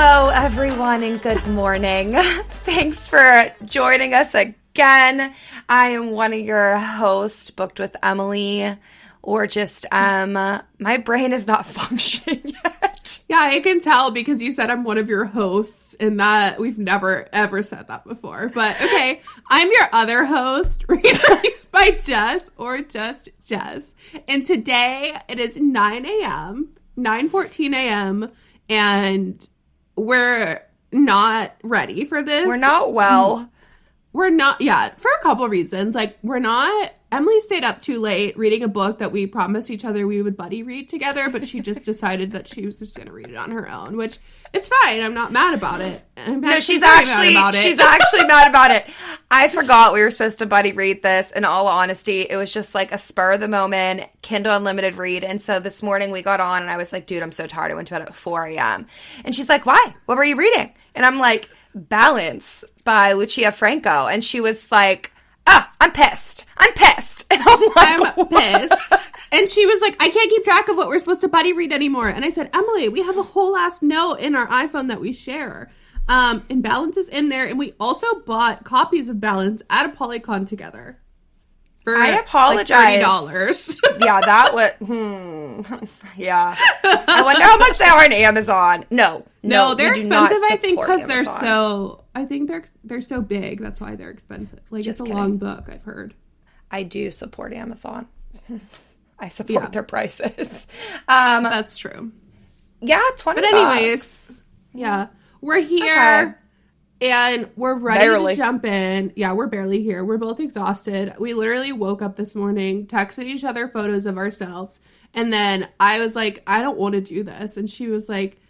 Hello, everyone, and good morning. Thanks for joining us again. I am one of your hosts, booked with Emilee, or just um, my brain is not functioning yet. Yeah, I can tell because you said I'm one of your hosts, and that we've never ever said that before. But okay, I'm your other host, released by Jess or just Jess, and today it is 9 a.m. 9:14 a.m. and we're not ready for this. We're not well. Mm. We're not, yeah, for a couple reasons. Like, we're not, Emilee stayed up too late reading a book that we promised each other we would buddy read together, but she just decided that she was just going to read it on her own, which it's fine. I'm not mad about it. I'm No, she's actually she's actually mad about it. I forgot we were supposed to buddy read this. In all honesty, it was just like a spur of the moment Kindle Unlimited read. And so this morning we got on, and I was like, "Dude, I'm so tired. I went to bed at 4 a.m." And she's like, "Why? What were you reading?" And I'm like, "Balance by Lucia Franco." And she was like, "Ah, I'm pissed. I'm pissed." And I'm like, I'm pissed. And she was like, I can't keep track of what we're supposed to buddy read anymore. And I said, Emilee, we have a whole last note in our iPhone that we share. Um, and Balance is in there. And we also bought copies of Balance at ApollyCon together. For I like apologize. $30. yeah, that would. Hmm. Yeah. I wonder how much they are on Amazon. No, no, no, they're we do not expensive. I think because they're so. I think they're they're so big. That's why they're expensive. Like Just it's a kidding. long book. I've heard. I do support Amazon. I support Yeah. their prices. Um, That's true. yeah, twenty. But bucks. anyways, yeah, we're here and we're ready Barely. to jump in. Yeah, we're barely here. We're both exhausted. We literally woke up this morning, texted each other photos of ourselves, and then I was like, I don't want to do this, and she was like.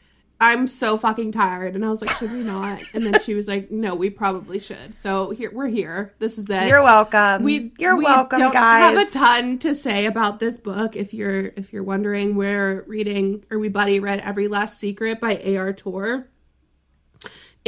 I'm so fucking tired, and I was like, "Should we not?" And then she was like, "No, we probably should." So here, we're here. This is it. You're welcome. we You're we welcome, don't guys. have a ton to say about this book if you're if you're wondering we're reading or we buddy read every last secret by A.R. Torre.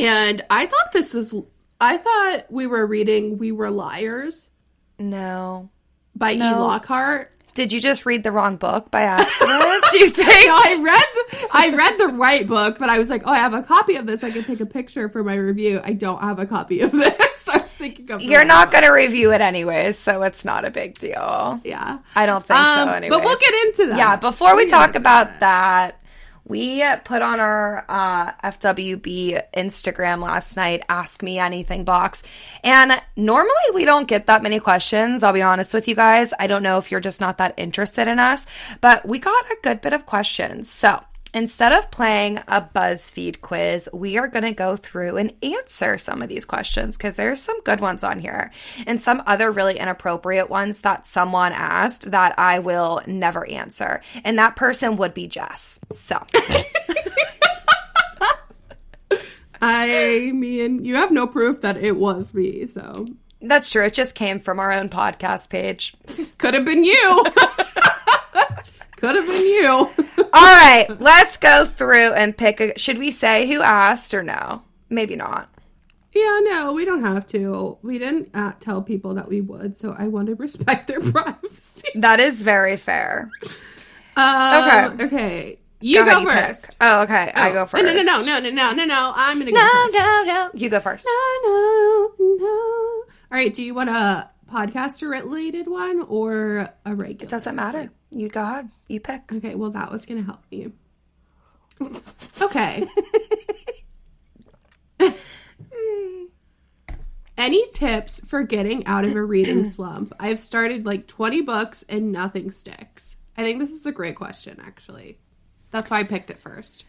And i thought this was i thought we were reading we were liars no. by No. e lockhart Did you just read the wrong book by accident? do you think? no, I read I read the right book, but I was like, oh, I have a copy of this. I could take a picture for my review. I don't have a copy of this. I was thinking of. You're not going to review it anyways, so it's not a big deal. Yeah, I don't think Um, so. Anyway, but we'll get into that. Yeah, before we We'll talk about that, we put on our uh, FWB Instagram last night, Ask Me Anything box. And normally we don't get that many questions. I'll be honest with you guys. I don't know if you're just not that interested in us, but we got a good bit of questions. So, Instead of playing a BuzzFeed quiz, we are going to go through and answer some of these questions because there's some good ones on here and some other really inappropriate ones that someone asked that I will never answer. And that person would be Jess. So, I mean, you have no proof that it was me, so that's true. It just came from our own podcast page. could have been you. could have been you. All right, let's go through and pick a. Should we say who asked or no? Maybe not. yeah, no, we don't have to. We didn't uh, tell people that we would, so I want to respect their privacy. That is very fair. Um, Okay. okay. You ahead, go you first. pick. Oh, okay. I Oh. go first. No, no, no, no, no, no, no, no. I'm gonna go No, first. no, no. No. You go first. No, no, no. All right. Do you want a podcaster related one or a regular? Doesn't matter. You go ahead. You pick. Okay, well, that was going to help me. Okay. Any tips for getting out of a reading slump? I've started like 20 books and nothing sticks. I think this is a great question, actually. That's why I picked it first.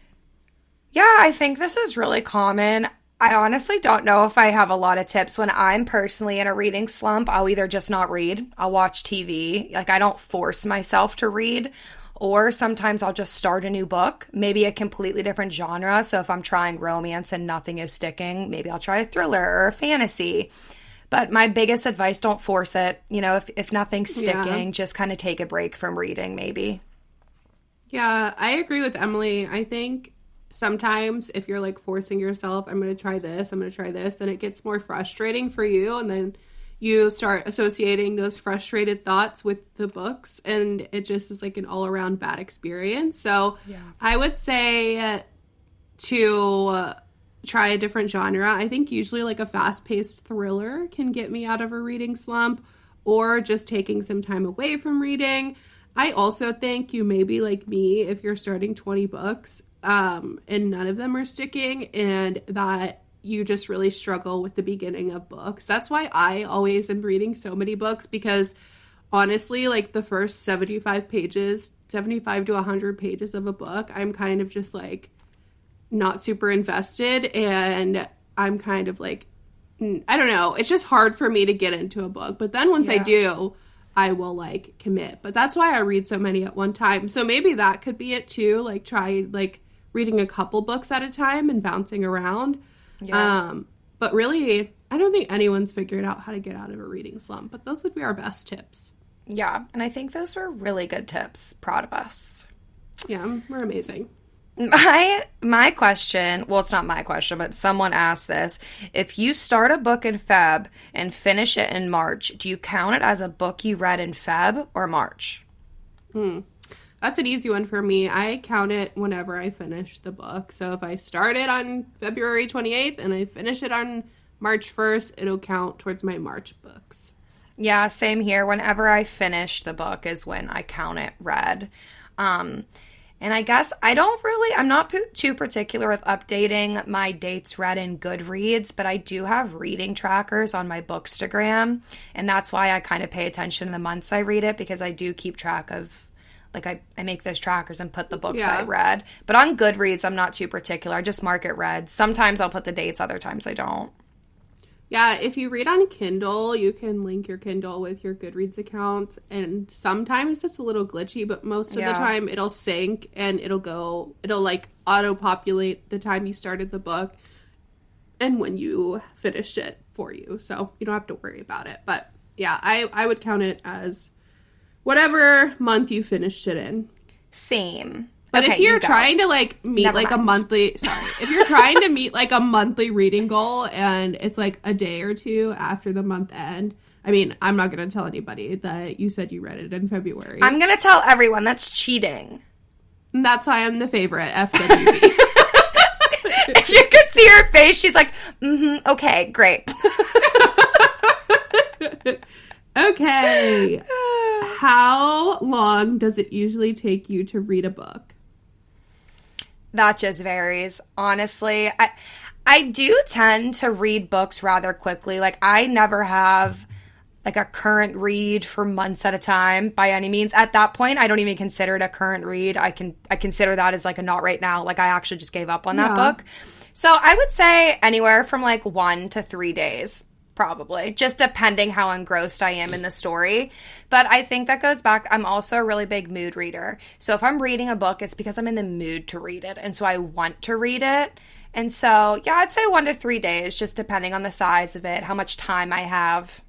Yeah, I think this is really common. I honestly don't know if I have a lot of tips. When I'm personally in a reading slump, I'll either just not read, I'll watch TV. Like, I don't force myself to read. Or sometimes I'll just start a new book, maybe a completely different genre. So if I'm trying romance and nothing is sticking, maybe I'll try a thriller or a fantasy. But my biggest advice don't force it. You know, if, if nothing's Yeah. sticking, just kind of take a break from reading, maybe. Yeah, I agree with Emilee. I think sometimes if you're like forcing yourself, I'm going to try this, I'm going to try this, then it gets more frustrating for you. And then you start associating those frustrated thoughts with the books, and it just is like an all around bad experience. So I would say to uh, try a different genre. I think usually like a fast paced thriller can get me out of a reading slump or just taking some time away from reading. I also think you may be like me if you're starting 20 books um, and none of them are sticking and that you just really struggle with the beginning of books. That's why I always am reading so many books because honestly, like the first 75 pages, 75 to 100 pages of a book, I'm kind of just like not super invested and I'm kind of like I don't know, it's just hard for me to get into a book. But then once yeah. I do, I will like commit. But that's why I read so many at one time. So maybe that could be it too, like try like reading a couple books at a time and bouncing around. Yeah. Um but really, I don't think anyone's figured out how to get out of a reading slump, but those would be our best tips. Yeah, and I think those were really good tips. Proud of us. Yeah, we're amazing. My my question, well it's not my question, but someone asked this. If you start a book in Feb and finish it in March, do you count it as a book you read in Feb or March? Hmm. That's an easy one for me. I count it whenever I finish the book. So if I start it on February 28th and I finish it on March 1st, it'll count towards my March books. Yeah, same here. Whenever I finish the book is when I count it read. Um, and I guess I don't really, I'm not too particular with updating my dates read in Goodreads, but I do have reading trackers on my Bookstagram. And that's why I kind of pay attention to the months I read it because I do keep track of, like, I, I make those trackers and put the books yeah. I read. But on Goodreads, I'm not too particular. I just mark it read. Sometimes I'll put the dates, other times I don't. Yeah, if you read on Kindle, you can link your Kindle with your Goodreads account. And sometimes it's a little glitchy, but most of yeah. the time it'll sync and it'll go, it'll like auto populate the time you started the book and when you finished it for you. So you don't have to worry about it. But yeah, I, I would count it as whatever month you finished it in. Same. But okay, if you're you trying to like meet Never like mind. a monthly, sorry, if you're trying to meet like a monthly reading goal and it's like a day or two after the month end, I mean, I'm not going to tell anybody that you said you read it in February. I'm going to tell everyone that's cheating. And that's why I'm the favorite FWB. if you could see her face, she's like, mm-hmm, okay, great. okay. How long does it usually take you to read a book? that just varies. Honestly, I I do tend to read books rather quickly. Like I never have like a current read for months at a time by any means. At that point, I don't even consider it a current read. I can I consider that as like a not right now. Like I actually just gave up on that yeah. book. So I would say anywhere from like 1 to 3 days probably just depending how engrossed i am in the story. But i think that goes back i'm also a really big mood reader. So if i'm reading a book it's because i'm in the mood to read it and so i want to read it. And so yeah i'd say one to three days just depending on the size of it how much time i have.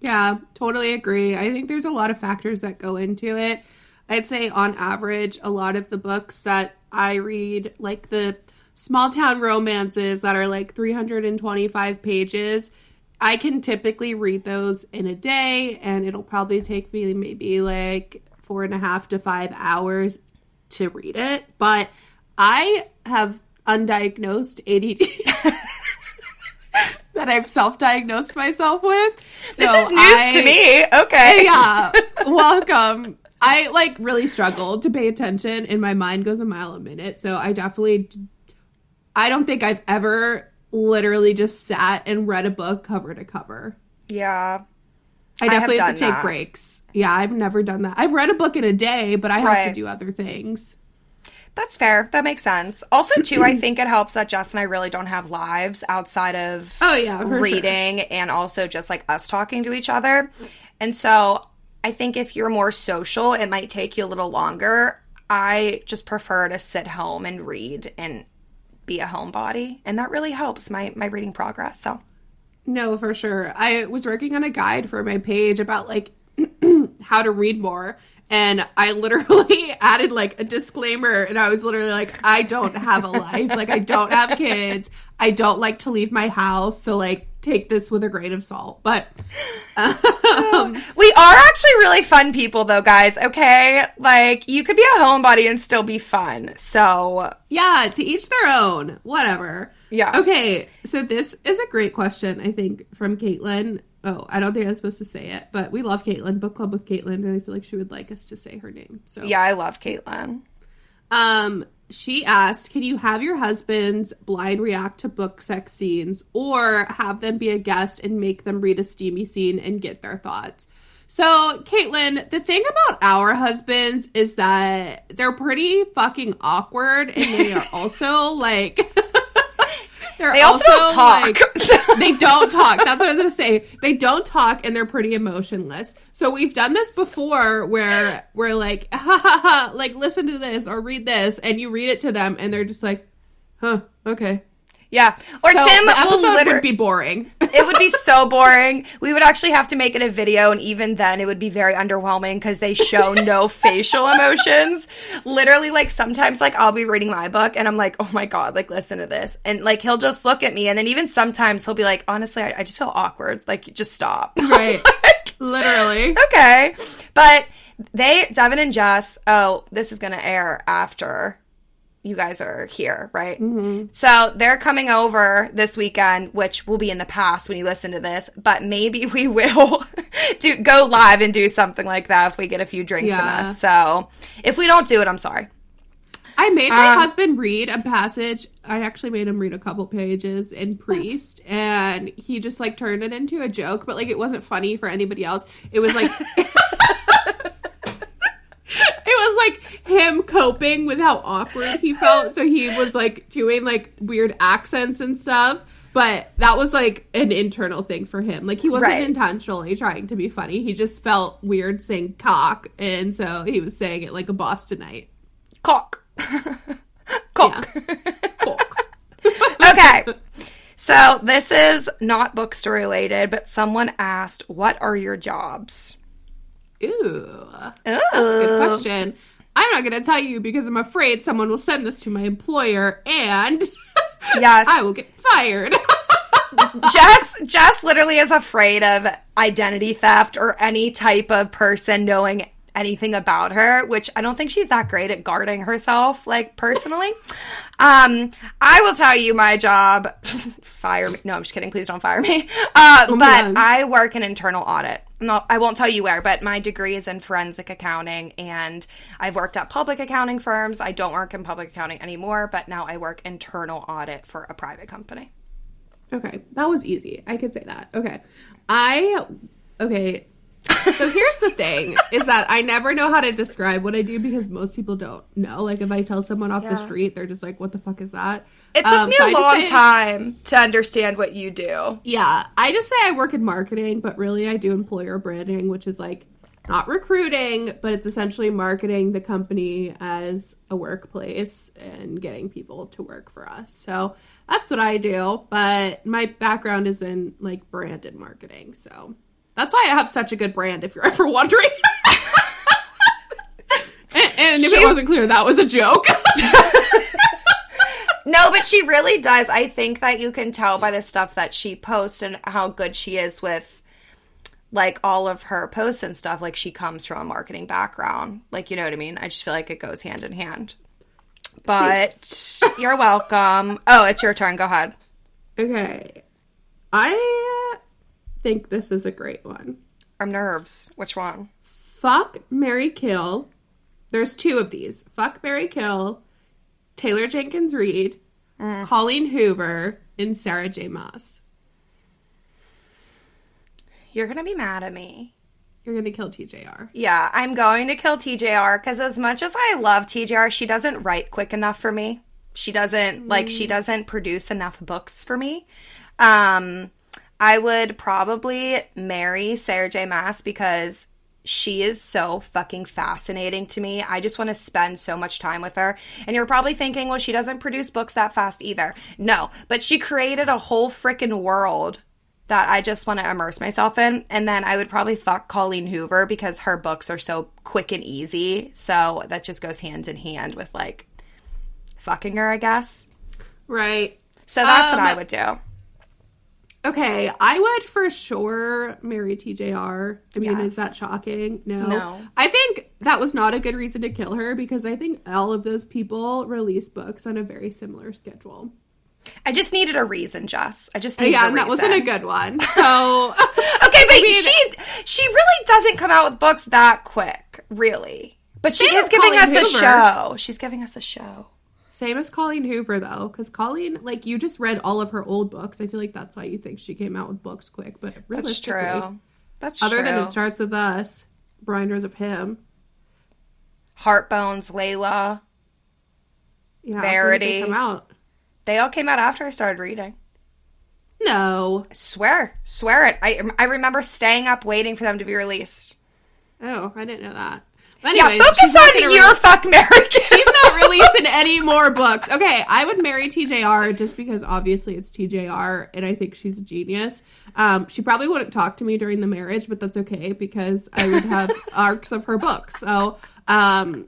Yeah totally agree. I think there's a lot of factors that go into it. I'd say on average a lot of the books that i read like the small town romances that are like 325 pages I can typically read those in a day, and it'll probably take me maybe like four and a half to five hours to read it. But I have undiagnosed ADD. that I've self-diagnosed myself with. So this is news I, to me. Okay. Yeah. welcome. I like really struggle to pay attention and my mind goes a mile a minute. So I definitely I don't think I've ever literally just sat and read a book cover to cover. Yeah. I definitely I have, have, to take that. breaks. Yeah, I've never done that. I've read a book in a day, but I have right. to do other things. That's fair. That makes sense. Also, too, I think it helps that Jess and I really don't have lives outside of oh yeah reading sure. and also just like us talking to each other. And so I think if you're more social, it might take you a little longer. I just prefer to sit home and read and be a homebody and that really helps my my reading progress so. No for sure. I was working on a guide for my page about like how to read more and I literally added like a disclaimer and I was literally like I don't have a life. Like I don't have kids. I don't like to leave my house. So like take this with a grain of salt. But um, we are actually really fun people though guys okay? Like you could be a homebody and still be fun. So yeah to each their own. Whatever. Yeah. Okay so this is a great question I think from Caitlin Oh, I don't think I was supposed to say it, but we love Caitlin, book club with Caitlin, and I feel like she would like us to say her name. So yeah, I love Caitlin. Um, she asked, "Can you have your husbands blind react to book sex scenes, or have them be a guest and make them read a steamy scene and get their thoughts?" So, Caitlin, the thing about our husbands is that they're pretty fucking awkward, and they are also like. They're they also, also don't talk. Like, they don't talk. That's what I was gonna say. They don't talk and they're pretty emotionless. So we've done this before where we're like, ha ha ha, like listen to this or read this, and you read it to them and they're just like, huh, okay. Yeah. Or so Tim the episode liter- would be boring. it would be so boring. We would actually have to make it a video, and even then, it would be very underwhelming because they show no facial emotions. Literally, like sometimes, like I'll be reading my book, and I'm like, "Oh my god!" Like, listen to this, and like he'll just look at me, and then even sometimes he'll be like, "Honestly, I, I just feel awkward. Like, just stop." Right. like, Literally. Okay, but they, Devin and Jess. Oh, this is gonna air after you guys are here, right? Mm-hmm. So they're coming over this weekend, which will be in the past when you listen to this, but maybe we will do go live and do something like that if we get a few drinks yeah. in us. So if we don't do it, I'm sorry. I made my um, husband read a passage. I actually made him read a couple pages in Priest, and he just like turned it into a joke, but like it wasn't funny for anybody else. It was like it was like him coping with how awkward he felt. So he was like doing like weird accents and stuff. But that was like an internal thing for him. Like he wasn't right. intentionally trying to be funny. He just felt weird saying cock. And so he was saying it like a Bostonite. Cock. Cock. Cock. okay. So this is not bookstore related, but someone asked, What are your jobs? Ooh. That's a good oh. question. I'm not going to tell you because I'm afraid someone will send this to my employer and yes, I will get fired. Jess Jess literally is afraid of identity theft or any type of person knowing anything about her, which I don't think she's that great at guarding herself, like personally. Um, I will tell you my job. fire me. No, I'm just kidding. Please don't fire me. Uh, oh but I work in internal audit. No, I won't tell you where, but my degree is in forensic accounting and I've worked at public accounting firms. I don't work in public accounting anymore, but now I work internal audit for a private company. Okay, that was easy. I could say that. Okay. I okay, so here's the thing is that I never know how to describe what I do because most people don't know. Like if I tell someone off yeah. the street, they're just like, what the fuck is that? It took um, me so a long say, time to understand what you do. Yeah. I just say I work in marketing, but really I do employer branding, which is like not recruiting, but it's essentially marketing the company as a workplace and getting people to work for us. So that's what I do. But my background is in like brand and marketing. So that's why I have such a good brand, if you're ever wondering. and, and, if she, it wasn't clear, that was a joke. no, but she really does. I think that you can tell by the stuff that she posts and how good she is with like all of her posts and stuff. Like she comes from a marketing background. Like, you know what I mean? I just feel like it goes hand in hand. But you're welcome. Oh, it's your turn. Go ahead. Okay. I think this is a great one. I'm nerves. Which one? Fuck Mary Kill. There's two of these. Fuck Mary Kill, Taylor Jenkins Reid, mm. Colleen Hoover, and Sarah J. Maas. You're gonna be mad at me. You're gonna kill TJR. Yeah, I'm going to kill TJR because as much as I love TJR, she doesn't write quick enough for me. She doesn't mm. like she doesn't produce enough books for me. Um I would probably marry Sarah J. Maas because she is so fucking fascinating to me. I just want to spend so much time with her. And you're probably thinking, well, she doesn't produce books that fast either. No, but she created a whole freaking world that I just want to immerse myself in. And then I would probably fuck Colleen Hoover because her books are so quick and easy. So that just goes hand in hand with like fucking her, I guess. Right. So that's Um, what I would do. Okay, I would for sure marry TJR. I mean, Yes. is that shocking? No. No. I think that was not a good reason to kill her because I think all of those people release books on a very similar schedule. I just needed a reason, Jess. I just needed Yeah, and that wasn't a good one. So, Okay, but mean- she she really doesn't come out with books that quick, really. But she is giving us a show. She's giving us a show. Same as Colleen Hoover though, because Colleen, like, you just read all of her old books. I feel like that's why you think she came out with books quick. But That's realistically, true. That's true. other true. than it starts with us, Reminders of Him. Heart Bones, Layla. Yeah, Verity. they come out. They all came out after I started reading. No. I swear, swear it. I I remember staying up waiting for them to be released. Oh, I didn't know that. But Yeah, focus on your release- fuck Mary. She's not releasing any more books. Okay, I would marry TJR just because obviously it's TJR and I think she's a genius. Um, she probably wouldn't talk to me during the marriage, but that's okay because I would have arcs of her books. So um,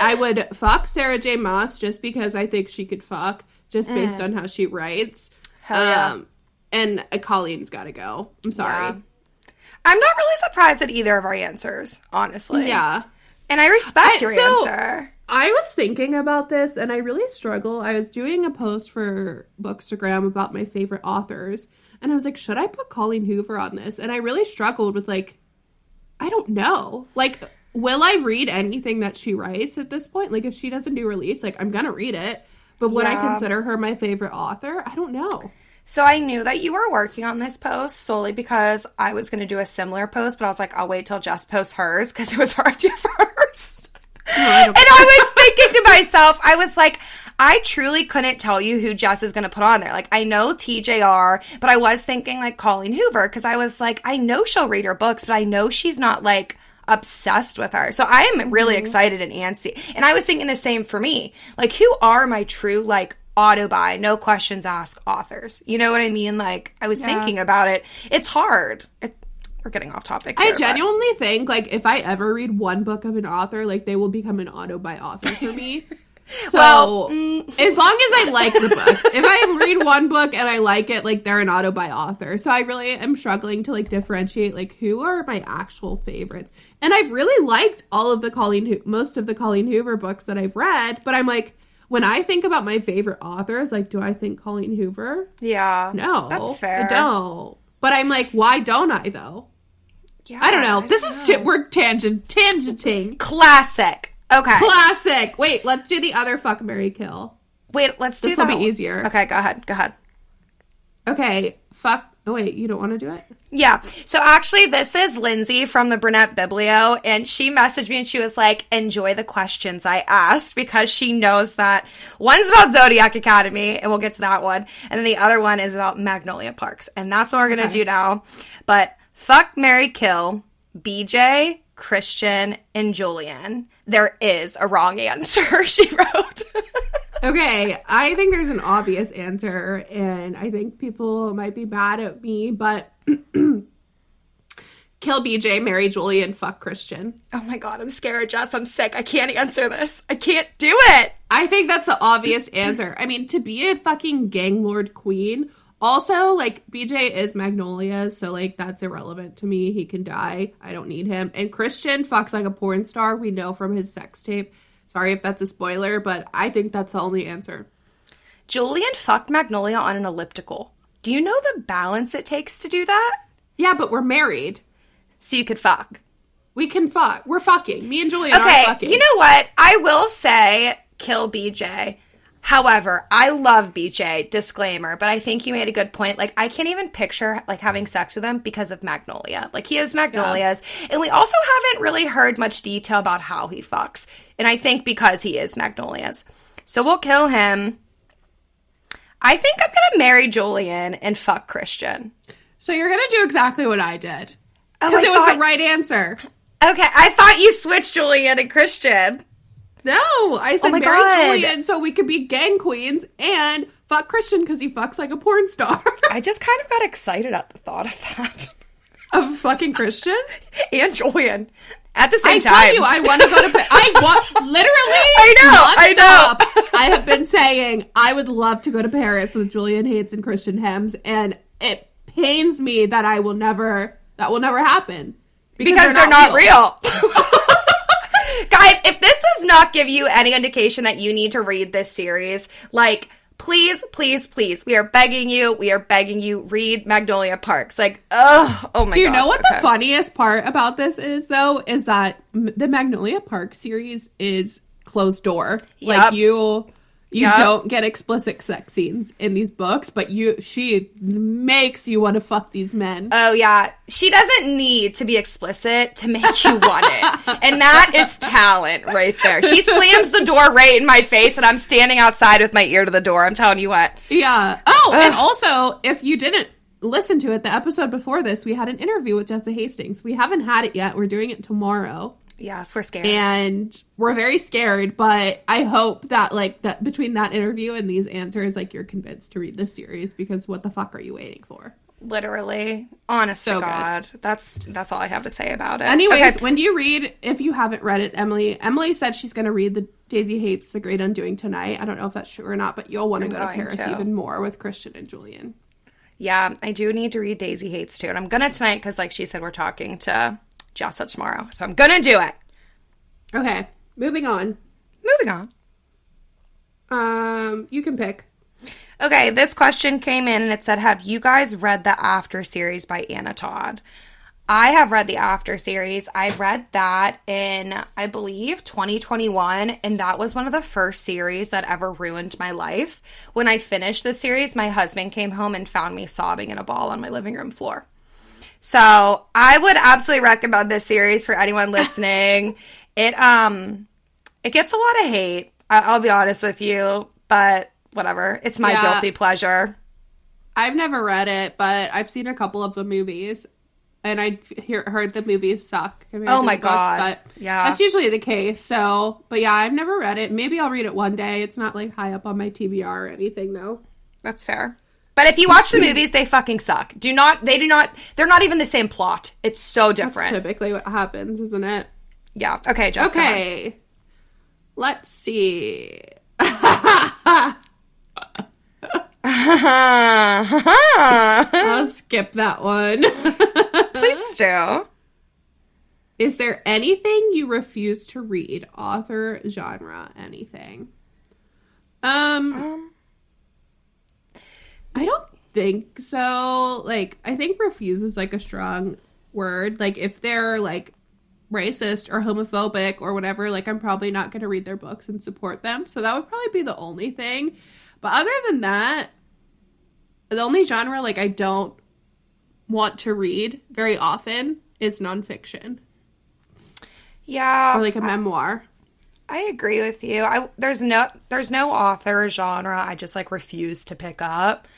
I would fuck Sarah J. Maas just because I think she could fuck, just based on how she writes. Hell yeah. Um, and uh, Colleen's got to go. I'm sorry. Yeah. I'm not really surprised at either of our answers, honestly. yeah. And I respect I- your so- answer. I was thinking about this and I really struggle. I was doing a post for Bookstagram about my favorite authors and I was like, should I put Colleen Hoover on this? And I really struggled with like I don't know. Like will I read anything that she writes at this point? Like if she doesn't do release, like I'm going to read it. But would I consider her my favorite author? I don't know. So I knew that you were working on this post solely because I was going to do a similar post, but I was like, I'll wait till Jess posts hers because it was her idea first. And I was thinking to myself, I was like, I truly couldn't tell you who Jess is going to put on there. Like, I know TJR, but I was thinking like Colleen Hoover because I was like, I know she'll read her books, but I know she's not like obsessed with her. So I am really mm-hmm. excited and antsy. And I was thinking the same for me. Like, who are my true like auto buy, no questions asked authors? You know what I mean? Like, I was Yeah. thinking about it. It's hard. It, we're getting off topic. I here, but- genuinely think like if I ever read one book of an author, like they will become an auto buy author for me. So Well, mm. as long as I like the book, if I read one book and I like it, like they're an auto buy author. So I really am struggling to like differentiate like who are my actual favorites. And I've really liked all of the Colleen, Ho- most of the Colleen Hoover books that I've read. But I'm like, when I think about my favorite authors, like, do I think Colleen Hoover? yeah. No, That's fair. I don't. But I'm like, why don't I though? Yeah, I don't know. this is know. t- we're tangent tangenting. classic. Okay. Classic. Wait, let's do the other fuck Mary kill. Wait, let's do This will be easier. Okay, go ahead. Go ahead. Okay, fuck. Oh wait, you don't want to do it? Yeah. So actually, this is Lindsay from the Brunette Biblio, and she messaged me and she was like, enjoy the questions I asked because she knows that one's about Zodiac Academy, and we'll get to that one. And then the other one is about Magnolia Parks. And that's what we're going to Okay. do now. But fuck, Mary kill, BJ, Christian, and Julian. There is a wrong answer, she wrote. Okay, I think there's an obvious answer, and I think people might be mad at me, but kill BJ, marry Julian, fuck Christian. oh my God, I'm scared, Jess. I'm sick. I can't answer this. I can't do it. I think that's the obvious answer. I mean, to be a fucking gang lord queen. Also, like BJ is Magnolia, so like that's irrelevant to me. He can die. I don't need him. And Christian fucks like a porn star. We know from his sex tape. Sorry if that's a spoiler, but I think that's the only answer. Julian fucked Magnolia on an elliptical. Do you know the balance it takes to do that? Yeah, but we're married. So you could fuck. We can fuck. We're fucking. Me and Julian Okay, are fucking. you know what? I will say kill BJ. However, I love BJ, disclaimer, but I think you made a good point. Like, I can't even picture like having sex with him because of Magnolia. Like, he is Magnolia's. And we also haven't really heard much detail about how he fucks. And I think because he is Magnolia's. So we'll kill him. I think I'm gonna marry Julian and fuck Christian. so you're gonna do exactly what I did Oh, because I it was the right answer. Okay, I thought you switched Julian and Christian. No, I said Oh marry God. Julian so we could be gang queens and fuck Christian because he fucks like a porn star. I just kind of got excited at the thought of that. of fucking Christian. and Julian at the same I time. tell you, I want to go to. Pa- I want literally. I know, I know. I have been saying I would love to go to Paris with Julian Haites and Christian Hemmes, and it pains me that I will never. That will never happen because they're, not, real. Guys, if this does not give you any indication that you need to read this series, like please, please, please, we are begging you, we are begging you, read Magnolia Parks. Like, oh, oh my god. Do you know what okay. the funniest part about this is though? Is that the Magnolia Park series is closed door. Yep. Like you you Yep. don't get explicit sex scenes in these books, but you she makes you want to fuck these men. Oh yeah, she doesn't need to be explicit to make you want it, and that is talent right there. She slams the door right in my face, and I'm standing outside with my ear to the door. I'm telling you what. Yeah. Oh, and also, if you didn't listen to it, the episode before this, we had an interview with Jessa Hastings. We haven't had it yet. We're doing it tomorrow. Yes, we're scared. And we're very scared, but I hope that like that between that interview and these answers, like you're convinced to read this series because what the fuck are you waiting for? Literally, honest So to good. God, that's that's all I have to say about it. Anyways, Okay. when do you read, if you haven't read it, Emilee, Emilee said she's going to read the Daisy Haites the Great Undoing tonight. I don't know if that's true or not, but you'll want to go to Paris to. even more with Christian and Julian. yeah, I do need to read Daisy Haites too, and I'm gonna tonight because, like she said, we're talking to Jessa tomorrow, so I'm gonna do it. Okay, moving on. Moving on. Um, you can pick. Okay, this question came in and it said, Have you guys read the After series by Anna Todd? I have read the After series. I read that in, I believe, 2021, and that was one of the first series that ever ruined my life. When I finished the series, my husband came home and found me sobbing in a ball on my living room floor. So I would absolutely recommend this series for anyone listening. it um it gets a lot of hate. I- I'll be honest with you, but whatever. It's my Yeah. guilty pleasure. I've never read it, but I've seen a couple of the movies, and I hear, heard the movies suck. Oh my book, God. But Yeah. that's usually the case. So, but yeah, I've never read it. Maybe I'll read it one day. It's not like high up on my TBR or anything, though. That's fair. But if you watch the movies, they fucking suck. Do not. They do not. They're not even the same plot. It's so different. That's typically what happens, isn't it? yeah. Okay. Jess. Okay. Let's see. I'll skip that one. Please do. Is there anything you refuse to read? Author, genre, anything? Um, I don't think so. Like, I think refuse is like a strong word. Like, if they're like racist or homophobic or whatever, like, I'm probably not going to read their books and support them. So that would probably be the only thing. But other than that, the only genre like I don't want to read very often is nonfiction Yeah. or like a memoir. I agree with you. I there's no there's no author genre I just like refuse to pick up.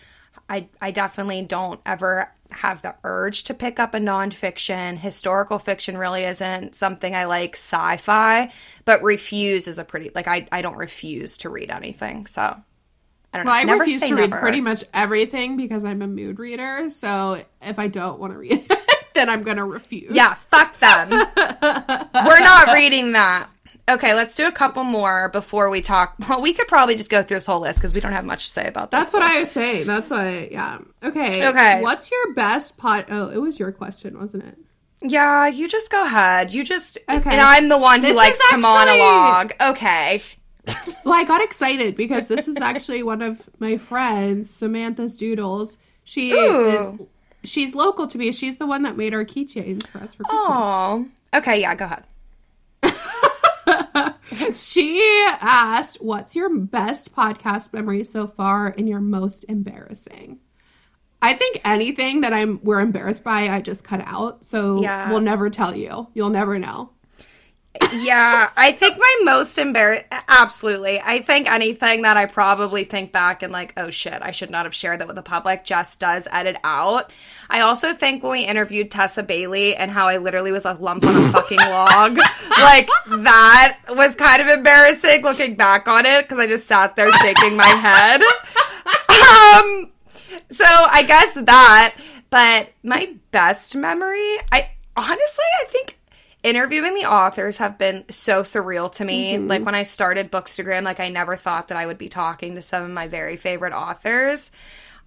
I I definitely don't ever have the urge to pick up a nonfiction. Historical fiction really isn't something I like. Sci-fi, but refuse is a pretty like I I don't refuse to read anything. So I don't know. I Never refuse to read pretty much everything because I'm a mood reader. So if I don't want to read it, then I'm gonna refuse. Yeah, fuck them. We're not reading that. Okay, let's do a couple more before we talk. Well, we could probably just go through this whole list because we don't have much to say about this. That's what I was saying. That's why. Yeah. Okay. Okay. What's your best pot? Oh, it was your question, wasn't it? Yeah, you just go ahead. You just Okay. and I'm the one who This likes is to monologue. Okay. Well, I got excited because this is actually one of my friends, Samantha's Doodles. She Ooh. is. She's local to me. She's the one that made our keychains for us for Christmas. Oh. Okay, yeah, go ahead. She asked, "What's your best podcast memory so far, and your most embarrassing?" I think anything that I'm we're embarrassed by, I just cut out. So Yeah. we'll never tell you. You'll never know. Yeah, I think my most embarrassed. Absolutely, I think anything that I probably think back and like, oh shit, I should not have shared that with the public. Just does edit out. I also think when we interviewed Tessa Bailey and how I literally was a lump on a fucking log, like that was kind of embarrassing looking back on it because I just sat there shaking my head. Um, so I guess that, but my best memory, I honestly, I think interviewing the authors have been so surreal to me. Mm-hmm. Like when I started Bookstagram, like I never thought that I would be talking to some of my very favorite authors.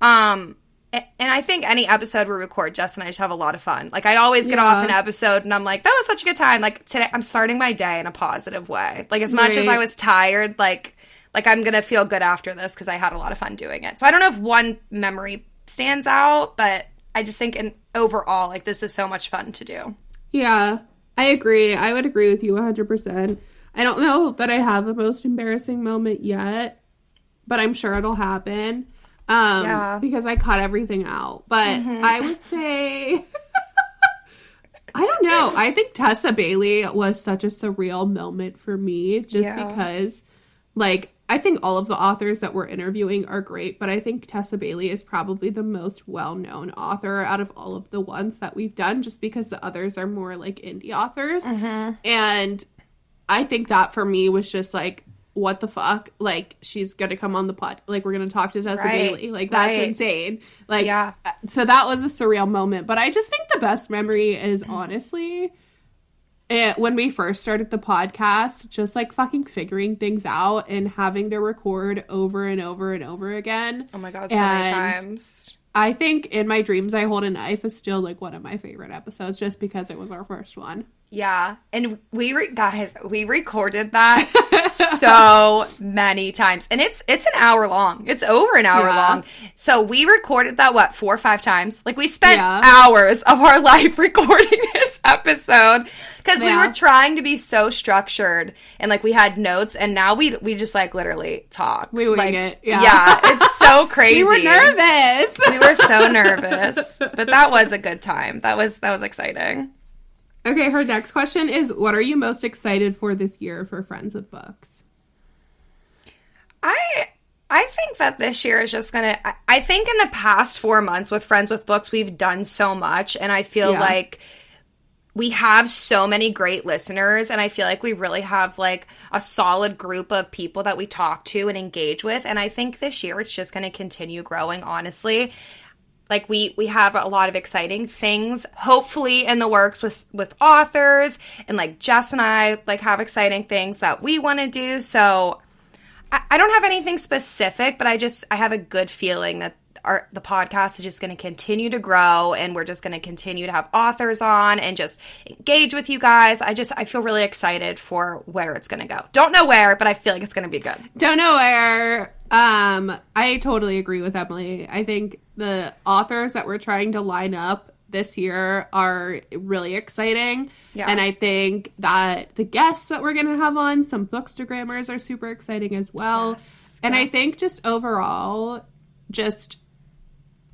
Um, and I think any episode we record, Jess and I just have a lot of fun. Like I always get Yeah. off an episode and I'm like, that was such a good time. Like today, I'm starting my day in a positive way. Like as much as I was tired, like like I'm gonna feel good after this because I had a lot of fun doing it. So I don't know if one memory stands out, but I just think in overall, like this is so much fun to do. Yeah, I agree. I would agree with you 100%. I don't know that I have the most embarrassing moment yet, but I'm sure it'll happen. Um, Yeah. because I cut everything out. But I would say I don't know. I think Tessa Bailey was such a surreal moment for me just Yeah. because like I think all of the authors that we're interviewing are great, but I think Tessa Bailey is probably the most well-known author out of all of the ones that we've done just because the others are more like indie authors. Mm-hmm. And I think that for me was just like what the fuck? Like she's gonna come on the pod. Like we're gonna talk to Tessa Right, Bailey. Like that's right. insane. Like Yeah. Uh, so that was a surreal moment. But I just think the best memory is mm-hmm. honestly it, when we first started the podcast, just like fucking figuring things out and having to record over and over and over again. Oh my god, so many times. I think in my dreams I hold a knife is still like one of my favorite episodes just because it was our first one. Yeah, and we re- guys, we recorded that so many times, and it's it's an hour long. It's over an hour Yeah. long. So we recorded that what four or five times. Like we spent Yeah. hours of our life recording this episode because we were trying to be so structured and like we had notes, and now we we just like literally talk. We wing like, it, yeah. yeah, it's so crazy. We were nervous. We were so nervous, but that was a good time. That was that was exciting. Okay, her next question is what are you most excited for this year for Friends with Books? I I think that this year is just gonna. I- I think in the past four months with Friends with Books, we've done so much, and I feel Yeah. like we have so many great listeners, and I feel like we really have like a solid group of people that we talk to and engage with, and I think this year it's just gonna continue growing. Honestly, like we we have a lot of exciting things hopefully in the works with with authors and like jess and i like have exciting things that we want to do. So I, I don't have anything specific but i just i have a good feeling that our the podcast is just going to continue to grow and we're just going to continue to have authors on and just engage with you guys. I just i feel really excited for where it's going to go. Don't know where but i feel like it's going to be good. Don't know where. Um, I totally agree with Emilee. I think the authors that we're trying to line up this year are really exciting. Yeah. And I think that the guests that we're going to have on, some bookstagrammers, are super exciting as well. And I think just overall, just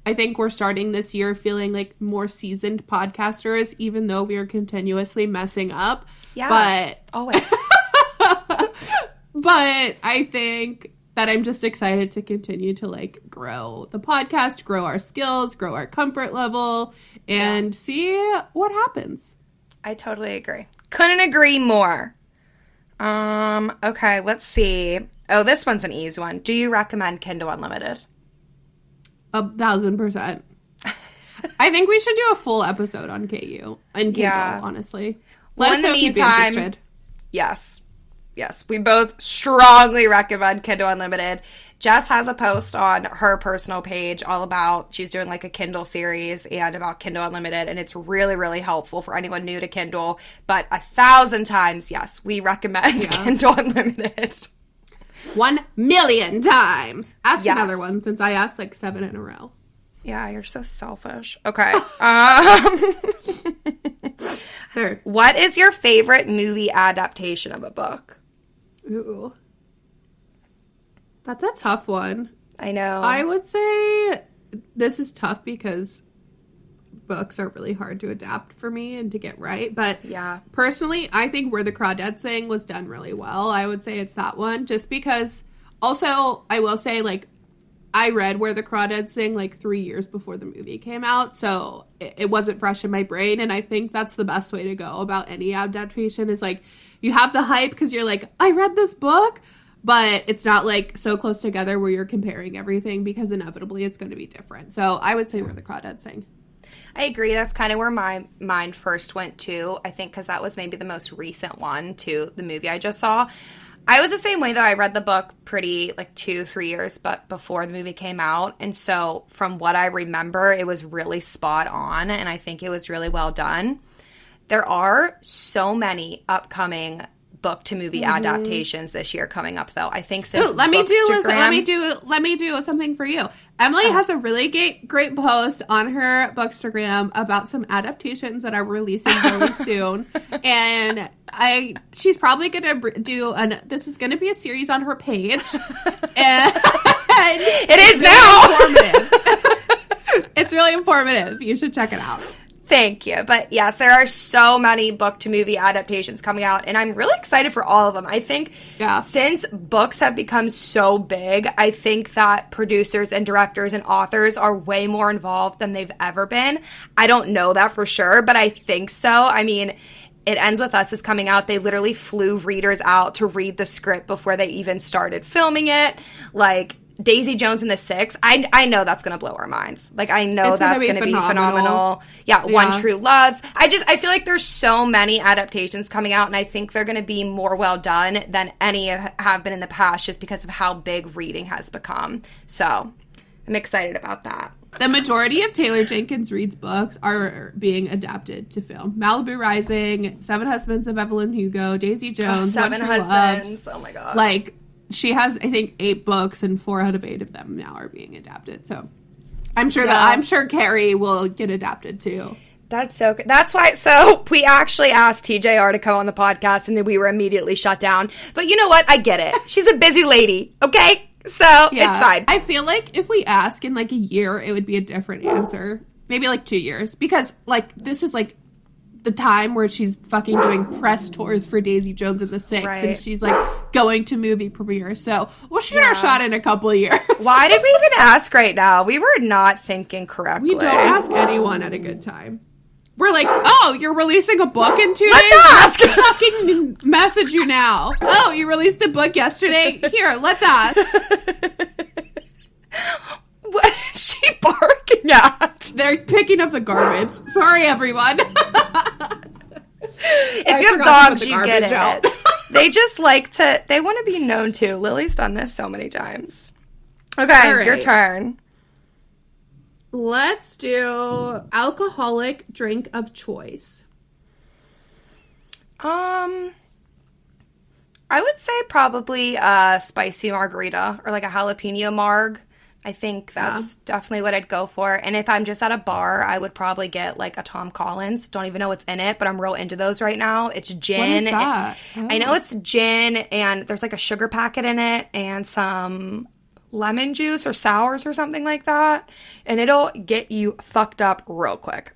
I think we're starting this year feeling like more seasoned podcasters, even though we are continuously messing up. Yeah. But always but I think that I'm just excited to continue to like grow the podcast, grow our skills, grow our comfort level, and see what happens. I totally agree. Couldn't agree more. Um, okay, let's see. Oh, this one's an easy one. Do you recommend Kindle Unlimited? A thousand percent. I think we should do a full episode on KU and Kindle, Yeah. honestly. Well, Let in us know the if you'd be interested. Yes. Yes. We both strongly recommend Kindle Unlimited. Jess has a post on her personal page all about she's doing like a Kindle series and about Kindle Unlimited and it's really, really helpful for anyone new to Kindle. But a thousand times, yes, we recommend Kindle Unlimited. One million times. Ask Yes. another one since I asked like seven in a row. Yeah, you're so selfish. Okay. Um What is your favorite movie adaptation of a book? Ooh. That's a tough one. I know. I would say this is tough because books are really hard to adapt for me and to get right. But Yeah. personally, I think Where the Crawdads Sing was done really well. I would say it's that one, just because. Also, I will say like I read Where the Crawdads Sing like three years before the movie came out, so it, it wasn't fresh in my brain. And I think that's the best way to go about any adaptation is like you have the hype because you're like, I read this book, but it's not like so close together where you're comparing everything because inevitably it's going to be different. So I would say where the crawdads sing. I agree. That's kind of where my mind first went to. I think because that was maybe the most recent one to the movie I just saw. I was the same way though. I read the book pretty like two, three years, but before the movie came out, and so from what I remember, it was really spot on, and I think it was really well done. There are so many upcoming book to movie mm-hmm. adaptations this year coming up though. I think since Ooh, let me do let me do let me do something for you. Emilee oh. has a really great great post on her Bookstagram about some adaptations that are releasing really soon. And I she's probably going to do an this is going to be a series on her page. and it is now. it's really informative. You should check it out. Thank you. But yes, there are so many book to movie adaptations coming out, and I'm really excited for all of them. I think yeah. since books have become so big, I think that producers and directors and authors are way more involved than they've ever been. I don't know that for sure, but I think so. I mean, it ends with us is coming out they literally flew readers out to read the script before they even started filming it like Daisy Jones and the Six, I I know that's gonna blow our minds. Like I know it's that's gonna, be, gonna phenomenal. be, phenomenal. Yeah, yeah, One True Loves. I just I feel like there's so many adaptations coming out, and I think they're gonna be more well done than any have been in the past, just because of how big reading has become. So I'm excited about that. The majority of Taylor Jenkins Reid's books are being adapted to film. Malibu Rising, Seven Husbands of Evelyn Hugo, Daisy Jones, oh, Seven Husbands. Loves. Oh my god! Like she has I think eight books and four out of eight of them now are being adapted. So I'm sure yeah. that I'm sure Carrie will get adapted too. That's so good. That's why. So we actually asked TJR to come on the podcast, and then we were immediately shut down. But you know what? I get it. She's a busy lady. Okay, so yeah. it's fine. I feel like if we ask in like a year, it would be a different answer. Maybe like two years, because like this is like the time where she's fucking doing press tours for Daisy Jones and the Six, right. and she's like going to movie premieres. So we'll shoot yeah. our shot in a couple years. Why did we even ask right now? We were not thinking correctly. We don't ask anyone at a good time. We're like, oh, you're releasing a book in 2 Let's days. Ask. Fucking message you now. Oh, you released a book yesterday. Here, let's ask. What is she barking at? They're picking up the garbage. Sorry, everyone. if I you have dogs, you get it. Out. they just like to. They want to be known too. Lily's done this so many times. Okay, right. your turn. Let's do alcoholic drink of choice. Um, I would say probably a spicy margarita or like a jalapeno marg. I think that's yeah. definitely what I'd go for. And if I'm just at a bar, I would probably get like a Tom Collins. Don't even know what's in it, but I'm real into those right now. It's gin. Oh. I know oh. it's gin and there's like a sugar packet in it and some lemon juice or sours or something like that. And it'll get you fucked up real quick.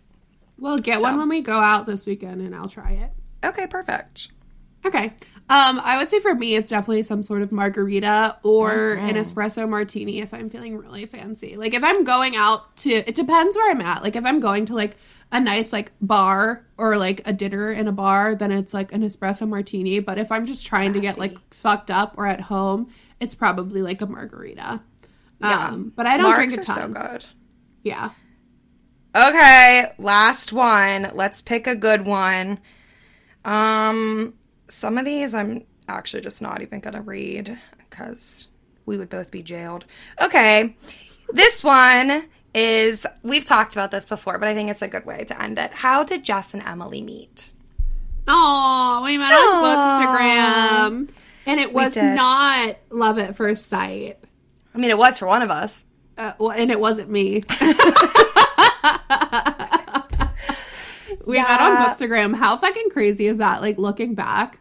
Well, get so. one when we go out this weekend and I'll try it. Okay, perfect. Okay. Um, I would say for me, it's definitely some sort of margarita or an espresso martini if I'm feeling really fancy. Like if I'm going out to, it depends where I'm at. Like if I'm going to like a nice like bar or like a dinner in a bar, then it's like an espresso martini. But if I'm just trying Classy. to get like fucked up or at home, it's probably like a margarita. Yeah. Um, but I don't Marks drink a ton. so good. Yeah. Okay, last one. Let's pick a good one. Um, some of these I'm actually just not even going to read because we would both be jailed. Okay. This one is we've talked about this before, but I think it's a good way to end it. How did Jess and Emily meet? Oh, we met Aww. on Bookstagram. And it was not love at first sight. I mean, it was for one of us. Uh, well, and it wasn't me. we yeah. met on Bookstagram. How fucking crazy is that? Like looking back.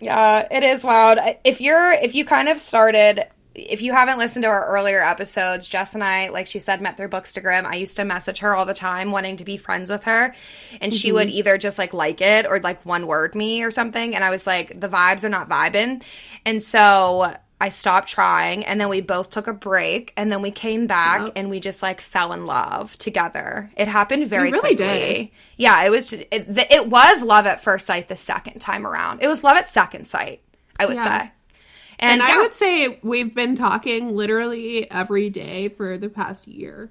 Yeah, it is wild. If you're if you kind of started if you haven't listened to our earlier episodes, Jess and I, like she said, met through Bookstagram. I used to message her all the time wanting to be friends with her. And mm-hmm. she would mm-hmm. either just like like it or like one word me or something. And I was like, the vibes are not vibing. And so I stopped trying and then we both took a break and then we came back yep. and we just like fell in love together. It happened very really quickly. Did. Yeah, it was it, it, was love at first sight the second time around. It was love at second sight, I would yeah. say. And, I yeah. would say we've been talking literally every day for the past year.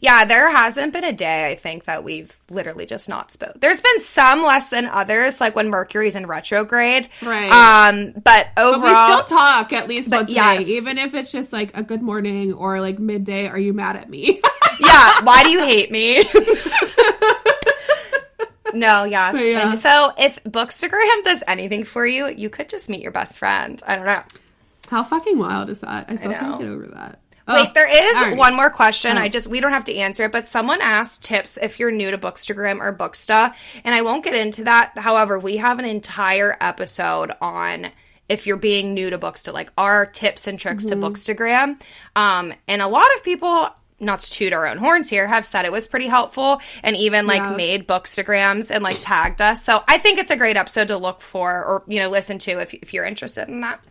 Yeah, there hasn't been a day I think that we've literally just not spoke. There's been some less than others, like when Mercury's in retrograde. Right. Um, but overall, But we still talk at least once yes. a day, even if it's just like a good morning or like midday. Are you mad at me? yeah. Why do you hate me? no, yes. Yeah. So if Bookstagram does anything for you, you could just meet your best friend. I don't know. How fucking wild is that? I still know. can't get over that. Wait, Oh, there is right. one more question. Oh. I just we don't have to answer it, but someone asked tips if you're new to Bookstagram or Booksta, and I won't get into that. However, we have an entire episode on if you're being new to Booksta, like our tips and tricks Mm-hmm. to Bookstagram. Um, and a lot of people, not to toot our own horns here, have said it was pretty helpful and even like Yeah. made Bookstagrams and like tagged us. So I think it's a great episode to look for or you know listen to if if you're interested in that.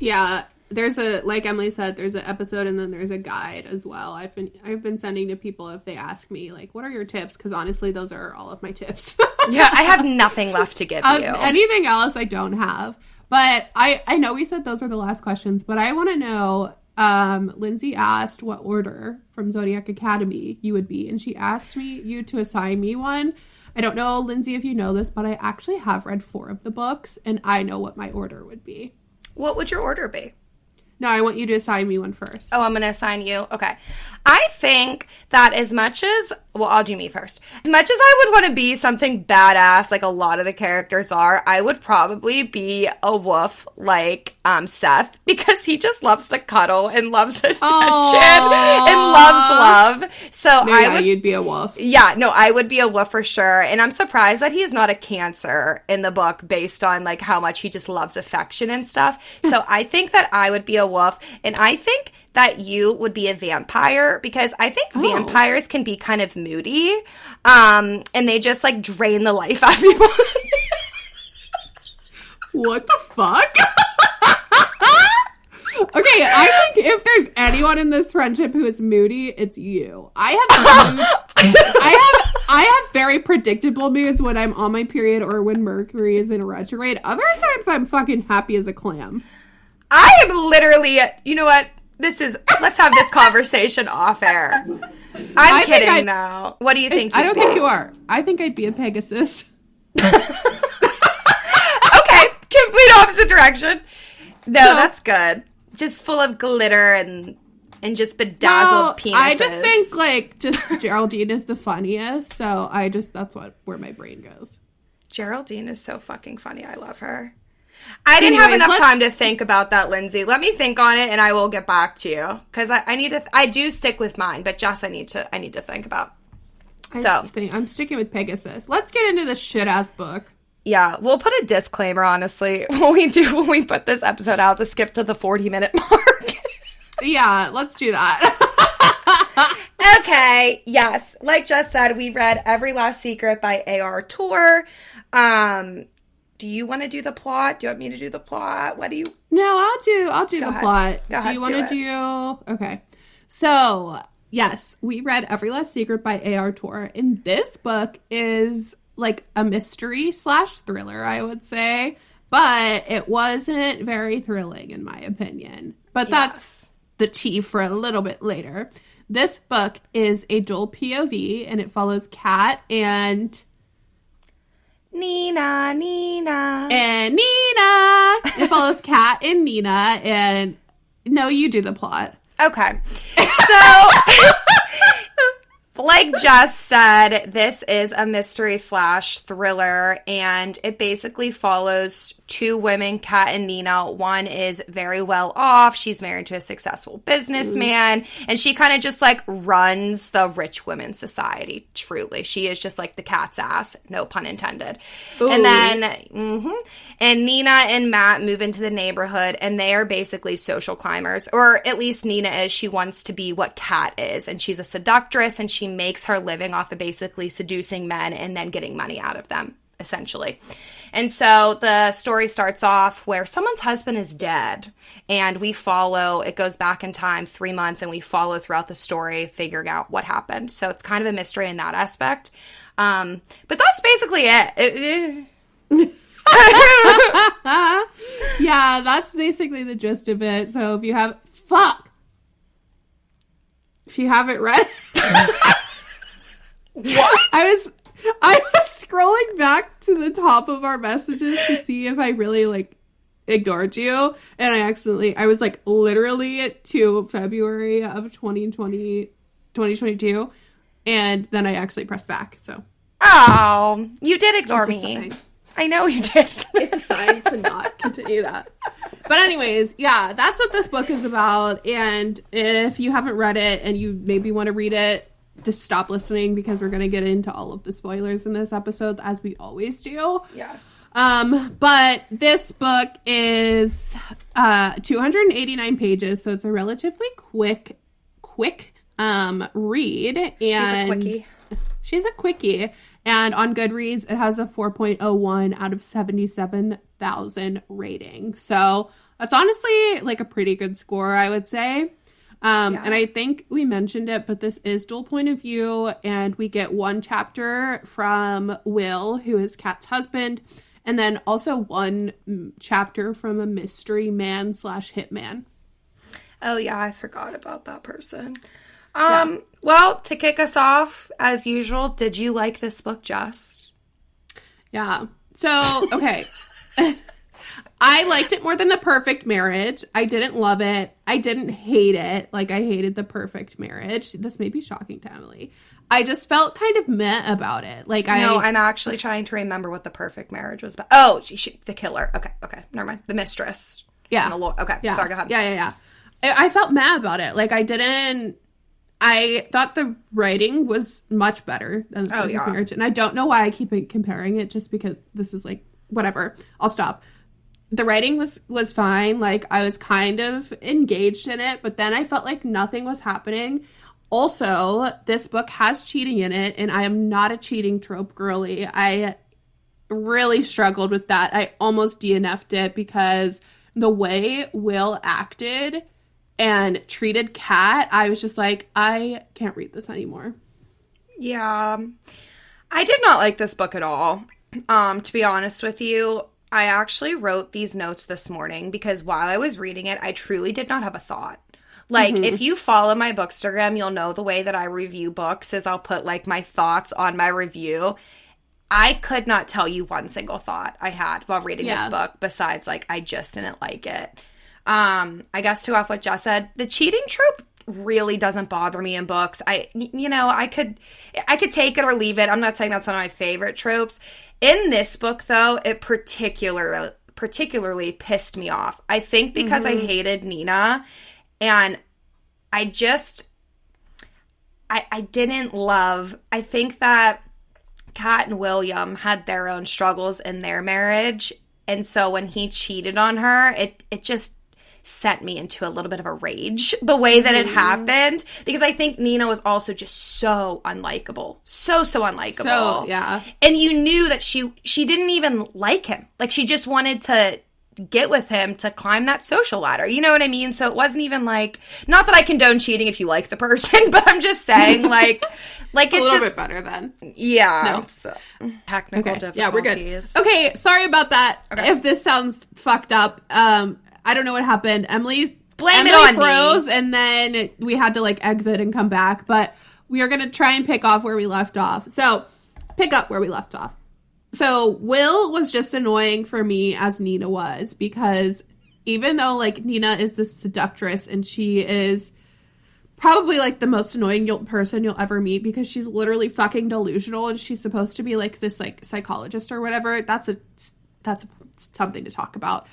Yeah, there's a like Emily said, there's an episode and then there's a guide as well. I've been I've been sending to people if they ask me like, what are your tips? Because honestly, those are all of my tips. Yeah, I have nothing left to give Um, you. anything else I don't have. But I I know we said those are the last questions, but I want to know. Um, Lindsay asked what order from Zodiac Academy you would be, and she asked me you to assign me one. I don't know, Lindsay, if you know this, but I actually have read four of the books, and I know what my order would be. what would your order be? No, I want you to assign me one first. Oh, I'm going to assign you. Okay. I think that as much as, well, I'll do me first. As much as I would want to be something badass, like a lot of the characters are, I would probably be a wolf like um, Seth because he just loves to cuddle and loves attention and loves love. So No, I yeah, would you'd be a wolf. yeah, no, I would be a wolf for sure. And I'm surprised that he's not a cancer in the book based on like how much he just loves affection and stuff. So I think that I would be a wolf. And I think that you would be a vampire because I think Oh. vampires can be kind of moody. Um, and they just like drain the life out of people. What the fuck? okay, I think if there's anyone in this friendship who is moody, it's you. I have I have I have very predictable moods when I'm on my period or when Mercury is in retrograde. Other times I'm fucking happy as a clam. I am literally, you know what? This is, let's have this conversation off air. I'm I kidding I- though. What do you think? I you'd don't be? think you are. I think I'd be a Pegasus. okay, complete opposite direction. No, So- that's good. Just full of glitter and and just bedazzled Well, penises. I just think like just Geraldine is the funniest, so I just that's what where my brain goes. Geraldine is so fucking funny. I love her. I didn't have enough time to think about that, Lindsay. Let me think on it, and I will get back to you because I, I need to. I do stick with mine, but Jess, I need to. I need to think about. So think I'm sticking with Pegasus. Let's get into this shit ass book. yeah, we'll put a disclaimer. Honestly, when we do when we put this episode out to skip to the forty minute mark. Yeah, let's do that. okay, yes. Like Jess said, we read Every Last Secret by A.R. Torre. Um, do you want to do the plot? Do you want me to do the plot? What do you no, I'll do I'll do the ahead. plot. Go do you want to it. do Okay. So, yes, we read Every Last Secret by A.R. Torre. And this book is like a mystery slash thriller, I would say. But it wasn't very thrilling in my opinion. But that's the tea for a little bit later. This book is a dual POV and it follows Kat and Nina, Nina. and Nina. It follows Kat and Nina and no, you do the plot. Okay. So, like Jess said, this is a mystery slash thriller, and it basically follows two women, Kat and Nina. One is very well off. She's married to a successful businessman, and she kind of just like runs the rich women's society. Truly, she is just like the cat's ass, no pun intended. And then, mhm. and Nina and Matt move into the neighborhood, and they are basically social climbers, or at least Nina is. She wants to be what Kat is, and she's a seductress, and she makes her living off of basically seducing men and then getting money out of them, essentially. And so the story starts off where someone's husband is dead, and we follow, it goes back in time three months, and we follow throughout the story, figuring out what happened. So it's kind of a mystery in that aspect. Um, but that's basically it. It- it- yeah, that's basically the gist of it. So if you have fuck, if you haven't read, what? I was I was scrolling back to the top of our messages to see if I really like ignored you, and I accidentally I was like literally to February of 2020 2022 and then I actually pressed back. So Oh, you did ignore me. I know you did. it's a sign to not continue that. But anyways, yeah, that's what this book is about. And if you haven't read it and you maybe want to read it, just stop listening because we're going to get into all of the spoilers in this episode as we always do. yes. Um, but this book is uh 289 pages, so it's a relatively quick quick um read and She's a quickie. She's a quickie. And on Goodreads, it has a 4.01 out of 77,000 rating. So that's honestly like a pretty good score, I would say. Um, Yeah. And I think we mentioned it, but this is dual point of view. And we get one chapter from Will, who is Kat's husband, and then also one chapter from a mystery man slash hitman. Oh yeah, I forgot about that person. Um, well, to kick us off, as usual, did you like this book just? Yeah. So, okay. I liked it more than The Perfect Marriage. I didn't love it. I didn't hate it. Like, I hated The Perfect Marriage. This may be shocking to Emily. I just felt kind of meh about it. Like, I. no, I'm actually trying to remember what the perfect marriage was about. Oh, she, she, the killer. Okay, okay, never mind. The mistress. yeah. The. Okay, Yeah. sorry, go ahead. Yeah, yeah, yeah. I, I felt mad about it. Like, I didn't. I thought the writing was much better than oh, The Oh, yeah. Marriage. And I don't know why I keep comparing it just because this is like, whatever. I'll stop. the writing was was fine like i was kind of engaged in it but then i felt like nothing was happening also this book has cheating in it and i am not a cheating trope girly i really struggled with that i almost dnf'd it because the way will acted and treated kat i was just like i can't read this anymore Yeah. I did not like this book at all. Um, to be honest with you, I actually wrote these notes this morning because while I was reading it, I truly did not have a thought. Like, if you follow my Bookstagram, you'll know the way that I review books is I'll put like my thoughts on my review. I could not tell you one single thought I had while reading Yeah. this book besides like I just didn't like it. Um, I guess to off what Jess said, the cheating trope really doesn't bother me in books. I you know, I could I could take it or leave it. I'm not saying that's one of my favorite tropes. In this book though, it particular particularly pissed me off. I think because I hated Nina and I just I I didn't love I think that Kat and William had their own struggles in their marriage. And so when he cheated on her, it it just sent me into a little bit of a rage the way that it happened because I think Nina was also just so unlikable. So so unlikable. so yeah And you knew that she she didn't even like him. Like she just wanted to get with him to climb that social ladder. You know what I mean? So it wasn't even like not that I condone cheating if you like the person, but I'm just saying like like it's a it little just bit better then yeah. No. Technical Okay. difficulties. Yeah, we're good. Okay, sorry about that. If this sounds fucked up, um, I don't know what happened. Emily Blame it Emily on me. froze, and then we had to like exit and come back. But we are gonna try and pick off where we left off. So, pick up where we left off. So Will was just annoying for me as Nina was because even though like Nina is the seductress and she is probably like the most annoying you'll, person you'll ever meet because she's literally fucking delusional and she's supposed to be like this like psychologist or whatever. That's a that's something to talk about.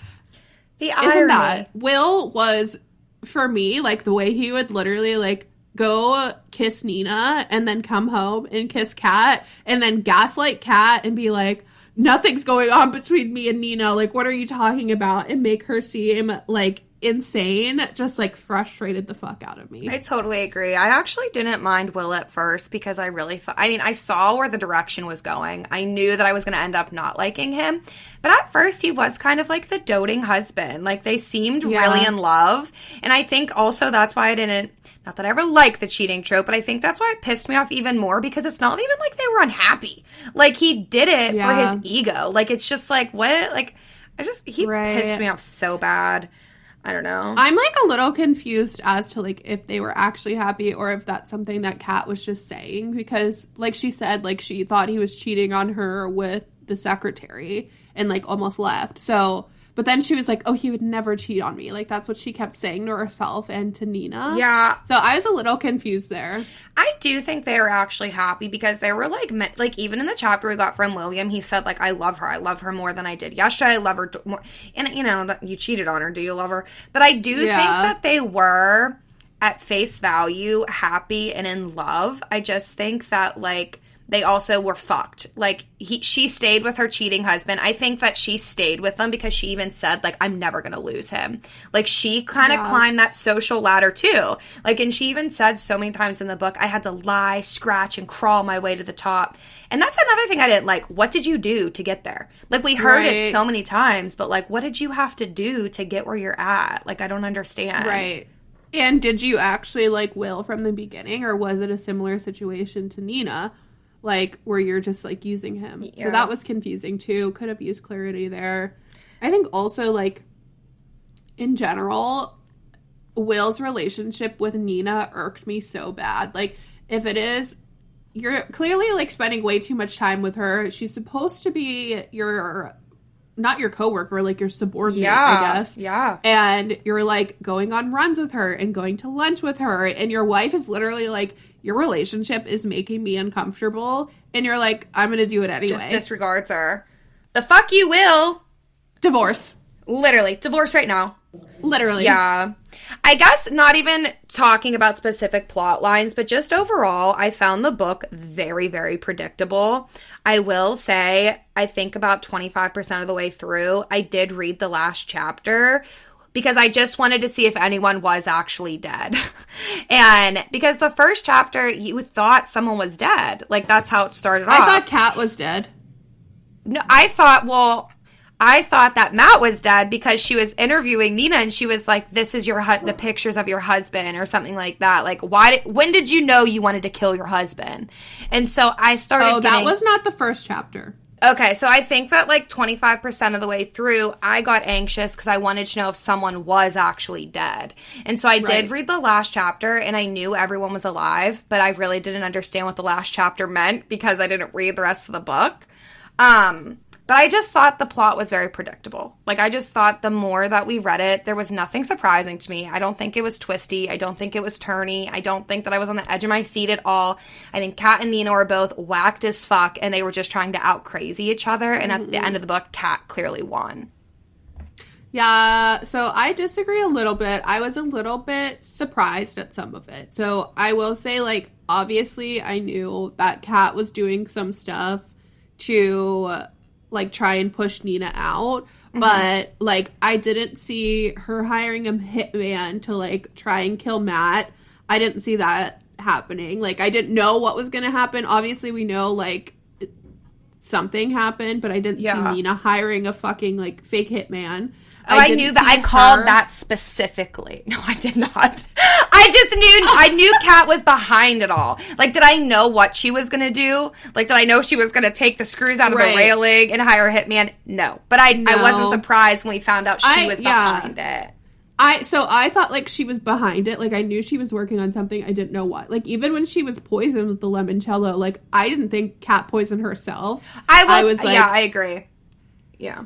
The Isn't that Will was for me like the way he would literally like go kiss Nina and then come home and kiss Kat and then gaslight Kat and be like nothing's going on between me and Nina. Like what are you talking about? and make her seem like insane just like frustrated the fuck out of me. I totally agree. I actually didn't mind Will at first because I really thought, I mean, I saw where the direction was going. I knew that I was going to end up not liking him. But at first, he was kind of like the doting husband. Like they seemed Yeah. really in love. And I think also that's why I didn't, not that I ever liked the cheating trope, but I think that's why it pissed me off even more because it's not even like they were unhappy. Like he did it Yeah. for his ego. Like it's just like, what? Like, I just, he Right. pissed me off so bad. I don't know. I'm like a little confused as to like if they were actually happy or if that's something that Kat was just saying because like she said like she thought he was cheating on her with the secretary and like almost left. So but then she was like, "Oh, he would never cheat on me." Like that's what she kept saying to herself and to Nina. yeah. So I was a little confused there. I do think they were actually happy because they were like, me- like even in the chapter we got from William, he said like, "I love her. I love her more than I did yesterday. I love her t- more." And you know that you cheated on her. Do you love her? But I do think that they were at face value happy and in love. I just think that like they also were fucked. Like he she stayed with her cheating husband. I think that she stayed with them because she even said like I'm never going to lose him. Like she kind of Yeah. climbed that social ladder too. Like and she even said so many times in the book I had to lie, scratch and crawl my way to the top. And that's another thing I didn't like. What did you do to get there? Like we heard it so many times, but like what did you have to do to get where you're at? Like I don't understand. Right. And did you actually like Will from the beginning, or was it a similar situation to Nina, like where you're just like using him? Yeah. So that was confusing too. Could have used clarity there. I think also like in general, Will's relationship with Nina irked me so bad. Like if it is you're clearly like spending way too much time with her. She's supposed to be your not your coworker, like your subordinate, Yeah. I guess Yeah. and you're like going on runs with her and going to lunch with her and your wife is literally like your relationship is making me uncomfortable and you're like i'm gonna do it anyway Just disregards her. The fuck you will. divorce Literally. Divorce right now. literally Yeah. I guess not even talking about specific plot lines, but just overall, I found the book very, very predictable. I will say, I think about 25% of the way through, I did read the last chapter because I just wanted to see if anyone was actually dead. and because the first chapter, you thought someone was dead. Like, that's how it started i off. thought kat was dead No, I thought, well, I thought that Matt was dead because she was interviewing Nina and she was like, "This is your hu- the pictures of your husband" or something like that. Like, why? Did, when did you know you wanted to kill your husband? And so I started. oh that was not the first chapter okay. So I think that like twenty five percent of the way through, I got anxious because I wanted to know if someone was actually dead. And so I did read the last chapter and I knew everyone was alive, but I really didn't understand what the last chapter meant because I didn't read the rest of the book. Um, but I just thought the plot was very predictable. Like I just thought the more that we read it, there was nothing surprising to me. I don't think it was twisty. I don't think it was turny. I don't think that I was on the edge of my seat at all. I think Kat and Nina were both whacked as fuck and they were just trying to out crazy each other. And at the mm-hmm. end of the book, Kat clearly won. Yeah, so I disagree a little bit. I was a little bit surprised at some of it. So I will say, like, obviously, I knew that Kat was doing some stuff to, like, try and push Nina out. Mm-hmm. But, like, I didn't see her hiring a hitman to, like, try and kill Matt. I didn't see that happening. Like, I didn't know what was going to happen. Obviously, we know, like, something happened, but I didn't Yeah. see Nina hiring a fucking, like, fake hitman. Oh, I, didn't knew that. I called her- that specifically. No, I did not. I just knew. I knew Kat was behind it all. Like, did I know what she was gonna do? Like, did I know she was gonna take the screws out of Right. the railing and hire a hitman? No, but I, I wasn't surprised when we found out she I- was yeah. behind it. I so I thought like she was behind it. Like I knew she was working on something. I didn't know what. Like even when she was poisoned with the limoncello, like I didn't think Kat poisoned herself. I was. like, yeah, I agree. Yeah.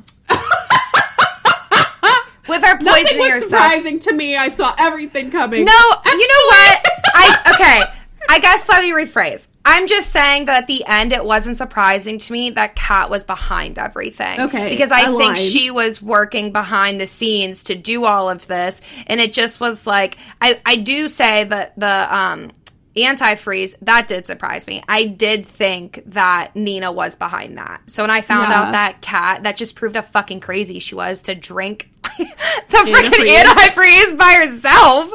With nothing poisoning was herself. surprising to me. I saw everything coming. No, you know what? I okay. I guess let me rephrase. I'm just saying that at the end, it wasn't surprising to me that Kat was behind everything. Okay, because I think she was working behind the scenes to do all of this, and it just was like I I do say that the um antifreeze, that did surprise me. I did think that Nina was behind that. So when I found Yeah. out that Kat, that just proved how fucking crazy she was to drink the freaking Antifreeze. by herself.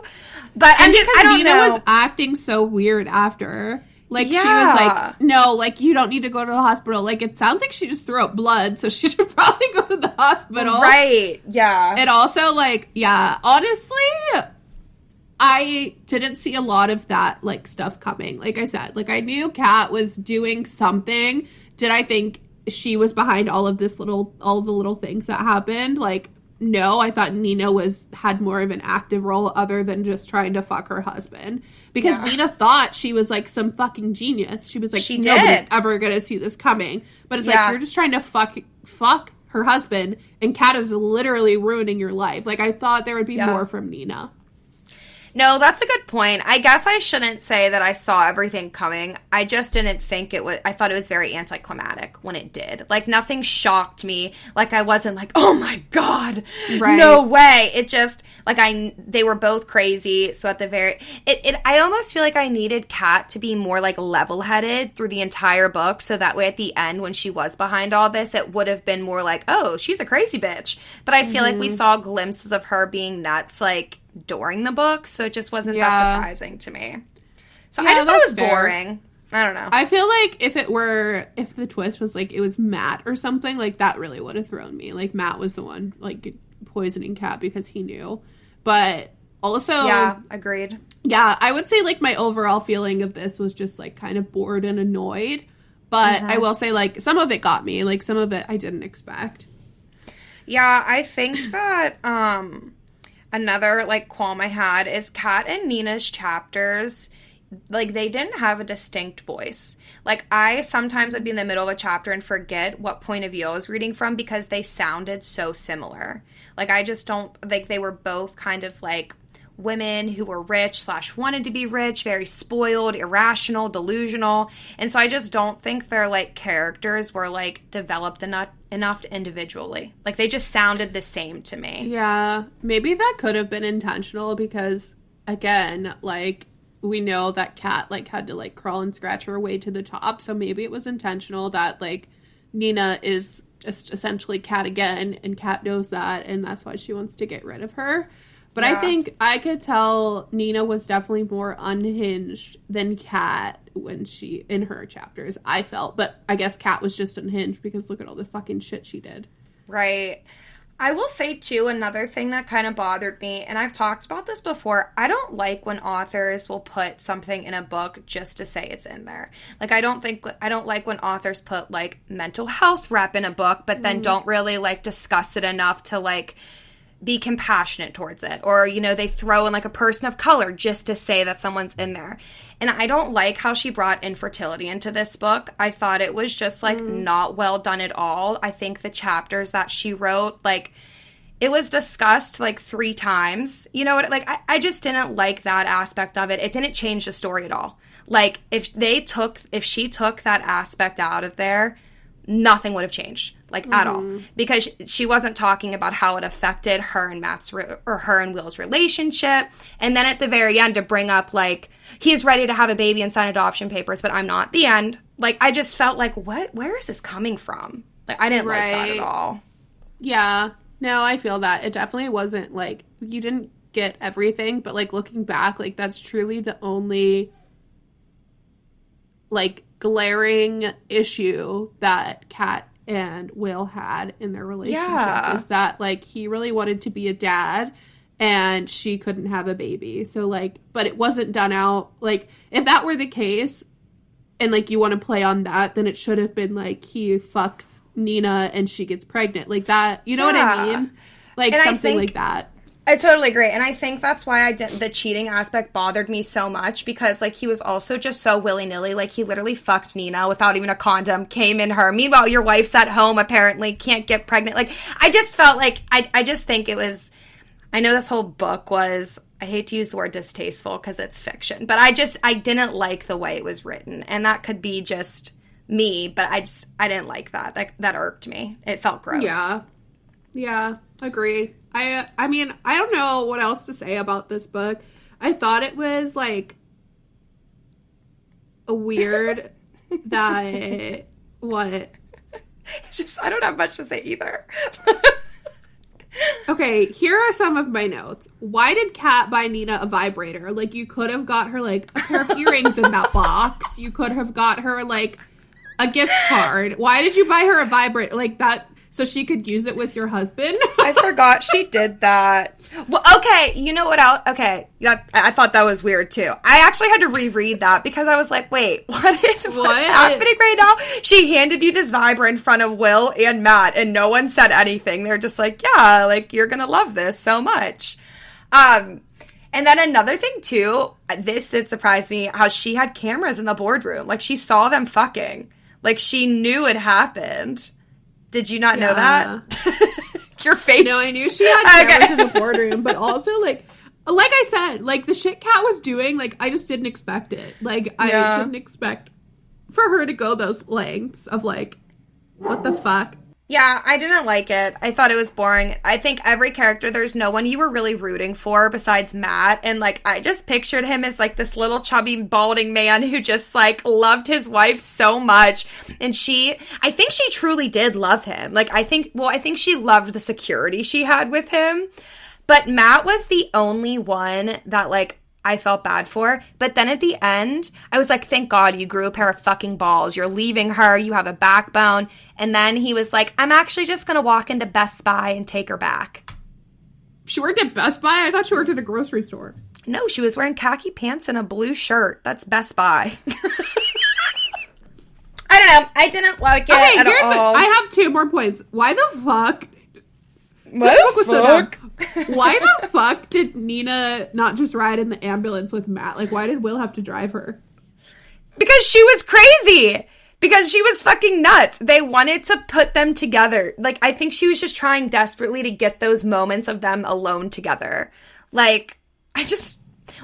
But I'm And just, because I don't Nina know. was acting so weird after. Like she was like, no, like you don't need to go to the hospital. Like it sounds like she just threw up blood, so she should probably go to the hospital. right. Yeah. And also, like, yeah, honestly, I didn't see a lot of that like stuff coming. Like I said, like I knew Kat was doing something. Did I think she was behind all of this little all of the little things that happened? Like no, I thought Nina was had more of an active role other than just trying to fuck her husband. Because Yeah. Nina thought she was like some fucking genius. She was like, She nobody's did. ever gonna see this coming. But it's Yeah. like you're just trying to fuck fuck her husband, and Kat is literally ruining your life. Like I thought there would be Yeah. more from Nina. No, that's a good point. I guess I shouldn't say that I saw everything coming. I just didn't think it was, I thought it was very anticlimactic when it did. Like, nothing shocked me. Like, I wasn't like, oh my God, Right. no way. It just, like, I, they were both crazy. So at the very, it, it, I almost feel like I needed Kat to be more like level headed through the entire book. So that way at the end, when she was behind all this, it would have been more like, oh, she's a crazy bitch. But I feel like we mm-hmm. saw glimpses of her being nuts, like, during the book, so it just wasn't that surprising to me. So I just thought it was fair. boring. I don't know. I feel like if it were if the twist was like it was Matt or something, like that really would have thrown me. Like Matt was the one like poisoning Kat because he knew. But also yeah, agreed. yeah, I would say like my overall feeling of this was just like kind of bored and annoyed. But Mm-hmm. I will say like some of it got me, like some of it I didn't expect. Yeah, I think that um another like qualm I had is Kat and Nina's chapters like they didn't have a distinct voice. Like I sometimes would be in the middle of a chapter and forget what point of view I was reading from because they sounded so similar. Like I just don't like they were both kind of like women who were rich slash wanted to be rich, very spoiled, irrational, delusional. And so I just don't think their like characters were like developed enough enough individually. Like they just sounded the same to me. Yeah, maybe that could have been intentional because again, like we know that Kat like had to like crawl and scratch her way to the top, so maybe it was intentional that like Nina is just essentially Kat again and Kat knows that and that's why she wants to get rid of her. But I think I could tell Nina was definitely more unhinged than Kat when she in her chapters. I felt, but I guess Kat was just unhinged because look at all the fucking shit she did. Right. I will say too another thing that kind of bothered me, and I've talked about this before. I don't like when authors will put something in a book just to say it's in there. Like I don't think I don't like when authors put like mental health rep in a book, but then mm. don't really like discuss it enough to like be compassionate towards it. Or you know they throw in like a person of color just to say that someone's in there. And i don't like how she brought infertility into this book. I thought it was just like mm. not well done at all. I think the chapters that she wrote like it was discussed like three times. You know what like I, I just didn't like that aspect of it. It didn't change the story at all. Like if they took if she took that aspect out of there nothing would have changed like at all. Mm-hmm. Because she wasn't talking about how it affected her and Matt's re- or her and Will's relationship. And then at the very end to bring up like he's ready to have a baby and sign adoption papers but I'm not. The end. Like I just felt like what where is this coming from? Like I didn't like that at all. Yeah. No, I feel that. It definitely wasn't like you didn't get everything, but like looking back, like that's truly the only like glaring issue that Kat and Will had in their relationship Yeah. is that like he really wanted to be a dad and she couldn't have a baby. So like but it wasn't done out like if that were the case and like you want to play on that, then it should have been like he fucks Nina and she gets pregnant. Like that, you know what I mean? Like And something think- like that. I totally agree. And I think that's why I didn't the cheating aspect bothered me so much because like he was also just so willy nilly. Like he literally fucked Nina without even a condom, came in her. Meanwhile, your wife's at home apparently, can't get pregnant. Like I just felt like I I just think it was I know this whole book was I hate to use the word distasteful because it's fiction, but I just I didn't like the way it was written. And that could be just me, but I just I didn't like that. That that irked me. It felt gross. Yeah. Yeah, agree. I I mean, I don't know what else to say about this book. I thought it was like a weird that what It's just I don't have much to say either. Okay, here are some of my notes. Why did Kat buy Nina a vibrator? Like, you could have got her, like, a pair of earrings in that box. You could have got her, like, a gift card. Why did you buy her a vibrator? Like, that, so she could use it with your husband? I forgot she did that. Well, okay, you know what else? Okay, that, I thought that was weird too. I actually had to reread that because I was like, wait, what is what's What? happening right now? She handed you this Viber in front of Will and Matt, and no one said anything. They're just like, yeah, like you're gonna love this so much. Um, and then another thing too, this did surprise me how she had cameras in the boardroom. Like she saw them fucking. Like she knew it happened. Did you not know Yeah. that? Your face. No, I knew she had cameras Okay. in the boardroom, but also, like, like I said, like, the shit Kat was doing, like, I just didn't expect it. Like, I Yeah. didn't expect for her to go those lengths of, like, what the fuck? Yeah, I didn't like it. I thought it was boring. I think every character, there's no one you were really rooting for besides Matt. And like, I just pictured him as like this little chubby, balding man who just like loved his wife so much. And she, I think she truly did love him. Like, I think, well, I think she loved the security she had with him. But Matt was the only one that like I felt bad for. But then at the end, I was like, thank God you grew a pair of fucking balls. You're leaving her. You have a backbone. And then he was like, I'm actually just going to walk into Best Buy and take her back. She worked at Best Buy? I thought she worked at a grocery store. No, she was wearing khaki pants and a blue shirt. That's Best Buy. I don't know. I didn't like it Okay, at here's all. I have two more points. Why the fuck? What This book was so fuck? Why the fuck did Nina not just ride in the ambulance with Matt? Like, why did Will have to drive her? Because she was crazy. Because she was fucking nuts. They wanted to put them together. Like, I think she was just trying desperately to get those moments of them alone together. Like, I just.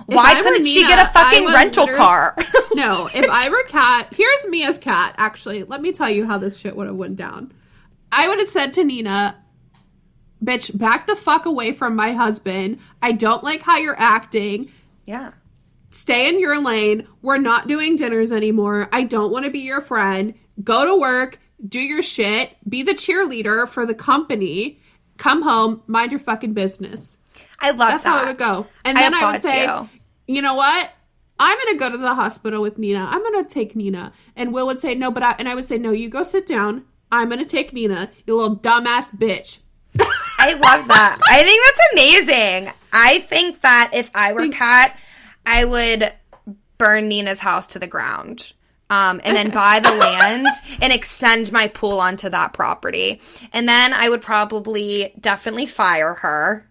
Why I couldn't she get a fucking rental car? No, if I were Kat, here's me as Kat. Actually, let me tell you how this shit would have went down. I would have said to Nina, "Bitch, back the fuck away from my husband. I don't like how you're acting. yeah. Stay in your lane. We're not doing dinners anymore. I don't want to be your friend. Go to work, do your shit, be the cheerleader for the company. Come home, mind your fucking business." I love That's that. how it would go. And then I, would say, you. you. know what? I'm gonna go to the hospital with Nina. I'm gonna take Nina. And Will would say, no, but I and I would say, no, you go sit down. I'm gonna take Nina, you little dumbass bitch. I love that. I think that's amazing. I think that if I were Kat, I would burn Nina's house to the ground. Um, and then buy the land and extend my pool onto that property. And then I would probably definitely fire her.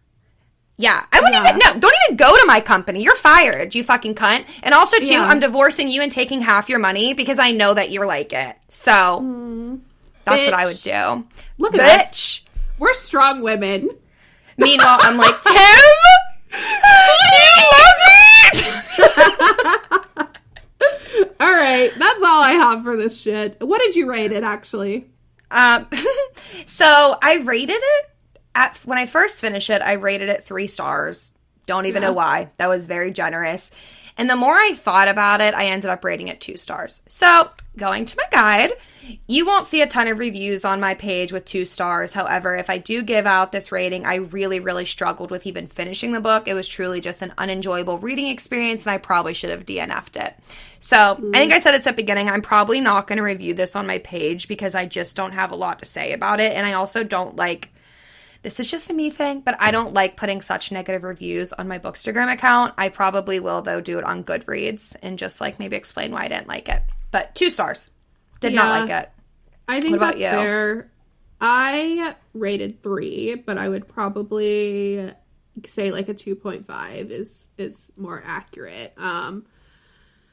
Yeah, I wouldn't Yeah. even no. Don't even go to my company. You're fired, you fucking cunt. And also, too, Yeah. I'm divorcing you and taking half your money because I know that you're like it. So that's what I would do. Look at Bitch. us. We're strong women. Meanwhile, I'm like, Tim, you love me? All right, that's all I have for this shit. What did you rate it actually? um, so I rated it at when I first finished it. I rated it three stars. Don't even know why. That was very generous. And the more I thought about it, I ended up rating it two stars. So, going to my guide, you won't see a ton of reviews on my page with two stars. However, if I do give out this rating, I really, really struggled with even finishing the book. It was truly just an unenjoyable reading experience, and I probably should have DNF'd it. So, I think I said it's at the beginning. I'm probably not going to review this on my page because I just don't have a lot to say about it. And I also don't like this is just a me thing, but I don't like putting such negative reviews on my Bookstagram account. I probably will though do it on Goodreads and just like maybe explain why I didn't like it. But two stars. Did not like it. I think that's you? fair. I rated three, but I would probably say like a two point five is is more accurate. Um,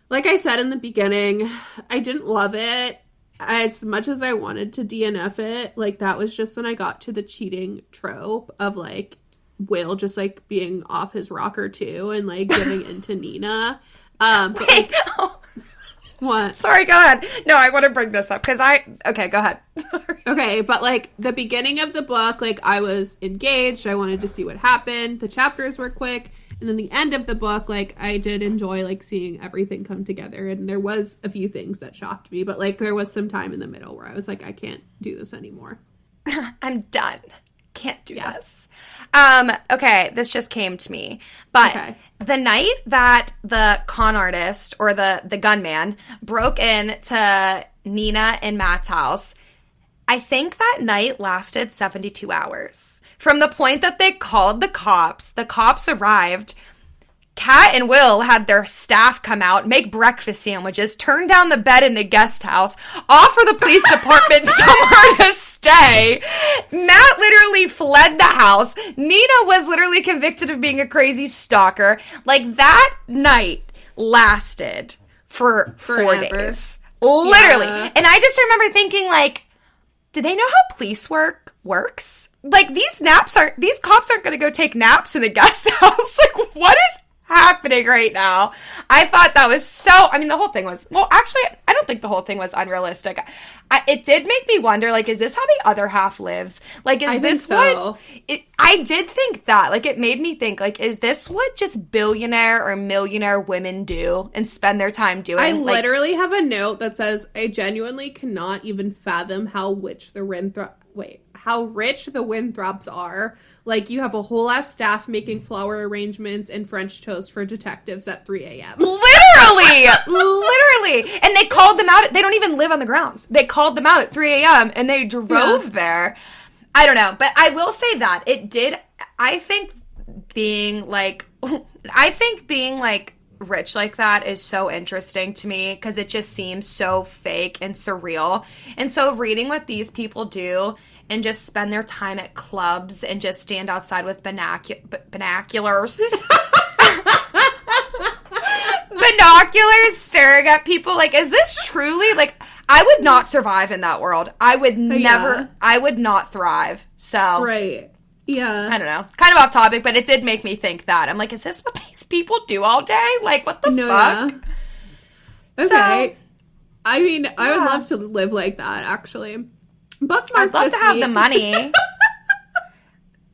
like I said in the beginning, I didn't love it as much as I wanted to DNF it. Like that was just when I got to the cheating trope of like Will just like being off his rocker too and like giving into Nina. Um, but like, what? Sorry, go ahead. No, I want to bring this up because I. Okay, go ahead. Sorry. Okay, but like the beginning of the book, like I was engaged. I wanted to see what happened. The chapters were quick. And then the end of the book, like I did enjoy like seeing everything come together. And there was a few things that shocked me, but like there was some time in the middle where I was like, I can't do this anymore. I'm done. Can't do yeah. this. Um, okay, this just came to me. But okay. the night that the con artist or the the gunman broke in to Nina and Matt's house, I think that night lasted 72 hours. From the point that they called the cops, the cops arrived, Kat and Will had their staff come out, make breakfast sandwiches, turn down the bed in the guest house, offer the police department somewhere to stay. Matt literally fled the house. Nina was literally convicted of being a crazy stalker. Like that night lasted for four days. Literally. Yeah. And I just remember thinking like, do they know how police work works? Like these naps are these cops aren't going to go take naps in the guest house. Like what is happening right now. I thought that was so. I mean, the whole thing was. Well, actually, I don't think the whole thing was unrealistic. I, it did make me wonder. Like, is this how the other half lives? Like, is I this so. what? It, I did think that. Like, it made me think. Like, is this what just billionaire or millionaire women do and spend their time doing? I like, literally have a note that says, "I genuinely cannot even fathom how rich the Winthrop. Wait, how rich the Winthrops are." Like you have a whole ass staff making flower arrangements and French toast for detectives at 3 a.m. Literally, literally, and they called them out. They don't even live on the grounds. They called them out at 3 a.m. and they drove yeah. there. I don't know, but I will say that it did. I think being like, I think being like rich like that is so interesting to me because it just seems so fake and surreal. And so reading what these people do and just spend their time at clubs and just stand outside with binocu- binoculars. binoculars staring at people like is this truly like I would not survive in that world. I would never yeah. I would not thrive. So Right. Yeah. I don't know. Kind of off topic, but it did make me think that. I'm like, is this what these people do all day? Like what the no, fuck? Yeah. Okay. So, I mean, yeah. I would love to live like that actually. Bookmark. I'd love to have week. the money.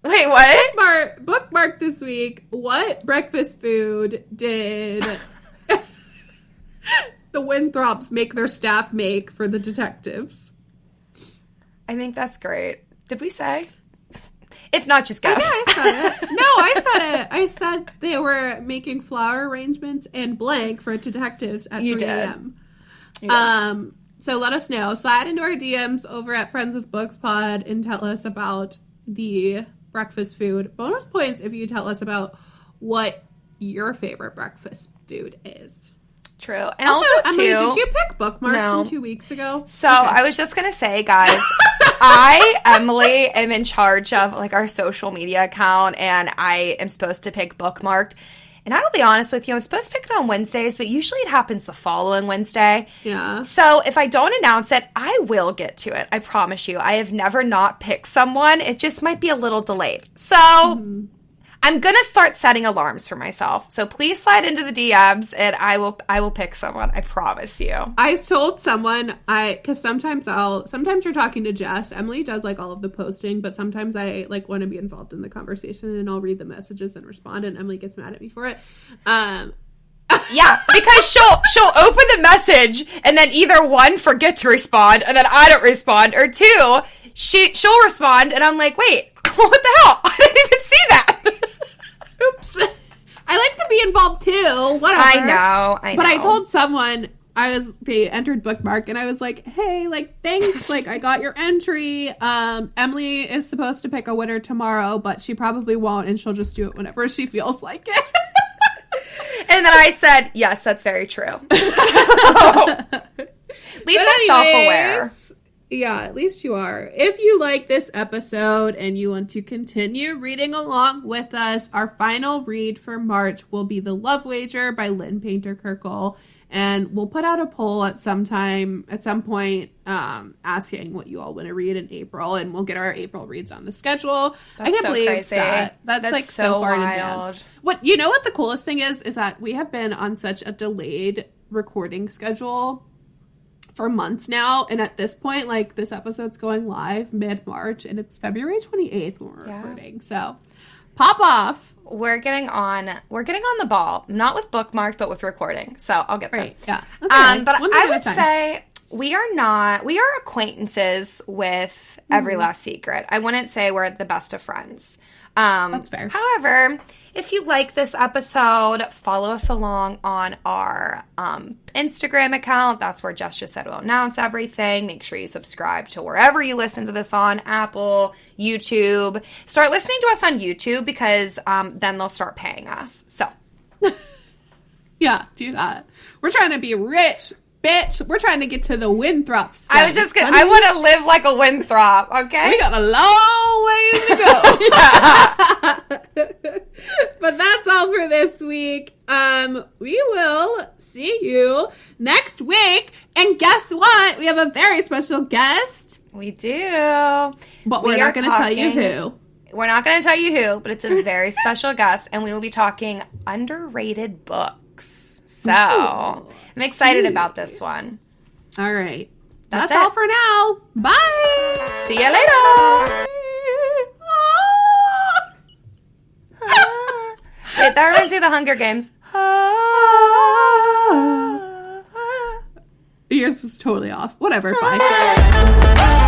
Wait, what? Bookmark, bookmark this week. What breakfast food did the Winthrops make their staff make for the detectives? I think that's great. Did we say? If not, just guess. Yeah, I said it. no, I said it. I said they were making flower arrangements and blank for detectives at you 3 a.m. Um, so let us know. Slide into our DMs over at Friends with Books Pod and tell us about the breakfast food. Bonus points if you tell us about what your favorite breakfast food is. True. And also, also Emilee, too, did you pick bookmark no. from two weeks ago? So okay. I was just gonna say, guys, I Emilee am in charge of like our social media account, and I am supposed to pick bookmarked. And I will be honest with you, I'm supposed to pick it on Wednesdays, but usually it happens the following Wednesday. Yeah. So if I don't announce it, I will get to it. I promise you. I have never not picked someone. It just might be a little delayed. So mm-hmm. I'm gonna start setting alarms for myself. So please slide into the DMs and I will I will pick someone. I promise you. I told someone I because sometimes I'll sometimes you're talking to Jess. Emilee does like all of the posting, but sometimes I like want to be involved in the conversation and I'll read the messages and respond. And Emilee gets mad at me for it. Um, yeah, because she'll she'll open the message and then either one forget to respond and then I don't respond, or two she she'll respond and I'm like, wait, what the hell? I didn't even see that. I like to be involved too. Whatever. I know. I know. But I told someone I was they entered bookmark and I was like, "Hey, like thanks. like I got your entry. Um Emilee is supposed to pick a winner tomorrow, but she probably won't and she'll just do it whenever she feels like it." and then I said, "Yes, that's very true." so, at least but I'm self-aware yeah, at least you are. If you like this episode and you want to continue reading along with us, our final read for March will be The Love Wager by Lynn Painter Kirkle. And we'll put out a poll at some time, at some point, um, asking what you all want to read in April, and we'll get our April reads on the schedule. That's I can't so believe crazy. that. That's, That's like so, so far wild. in advance. What you know? What the coolest thing is is that we have been on such a delayed recording schedule for months now. And at this point, like this episode's going live mid March and it's February 28th when we're yeah. recording. So pop off we're getting on we're getting on the ball. Not with bookmark, but with recording. So I'll get there. Right. Yeah. That's Um, but One I day at a would say we are not we are acquaintances with Mm-hmm. Every Last Secret. I wouldn't say we're the best of friends. Um That's fair. However, if you like this episode, follow us along on our um, Instagram account. That's where Jess just said we'll announce everything. Make sure you subscribe to wherever you listen to this on Apple, YouTube. Start listening to us on YouTube because um, then they'll start paying us. So Yeah, do that. We're trying to be rich, bitch. We're trying to get to the Winthrops. I was just gonna, I want to live like a Winthrop, okay? We got a long ways to go. but that's all for this week. Um, we will see you next week. And guess what? We have a very special guest, We do. but We we're are not going to tell you who. We're not going to tell you who, but it's a very special guest, and we will be talking underrated books. So I'm excited about this one. All right. That's That's, all for now. Bye. See you later. Wait, that reminds me of the Hunger Games. Yours was totally off. Whatever. Bye.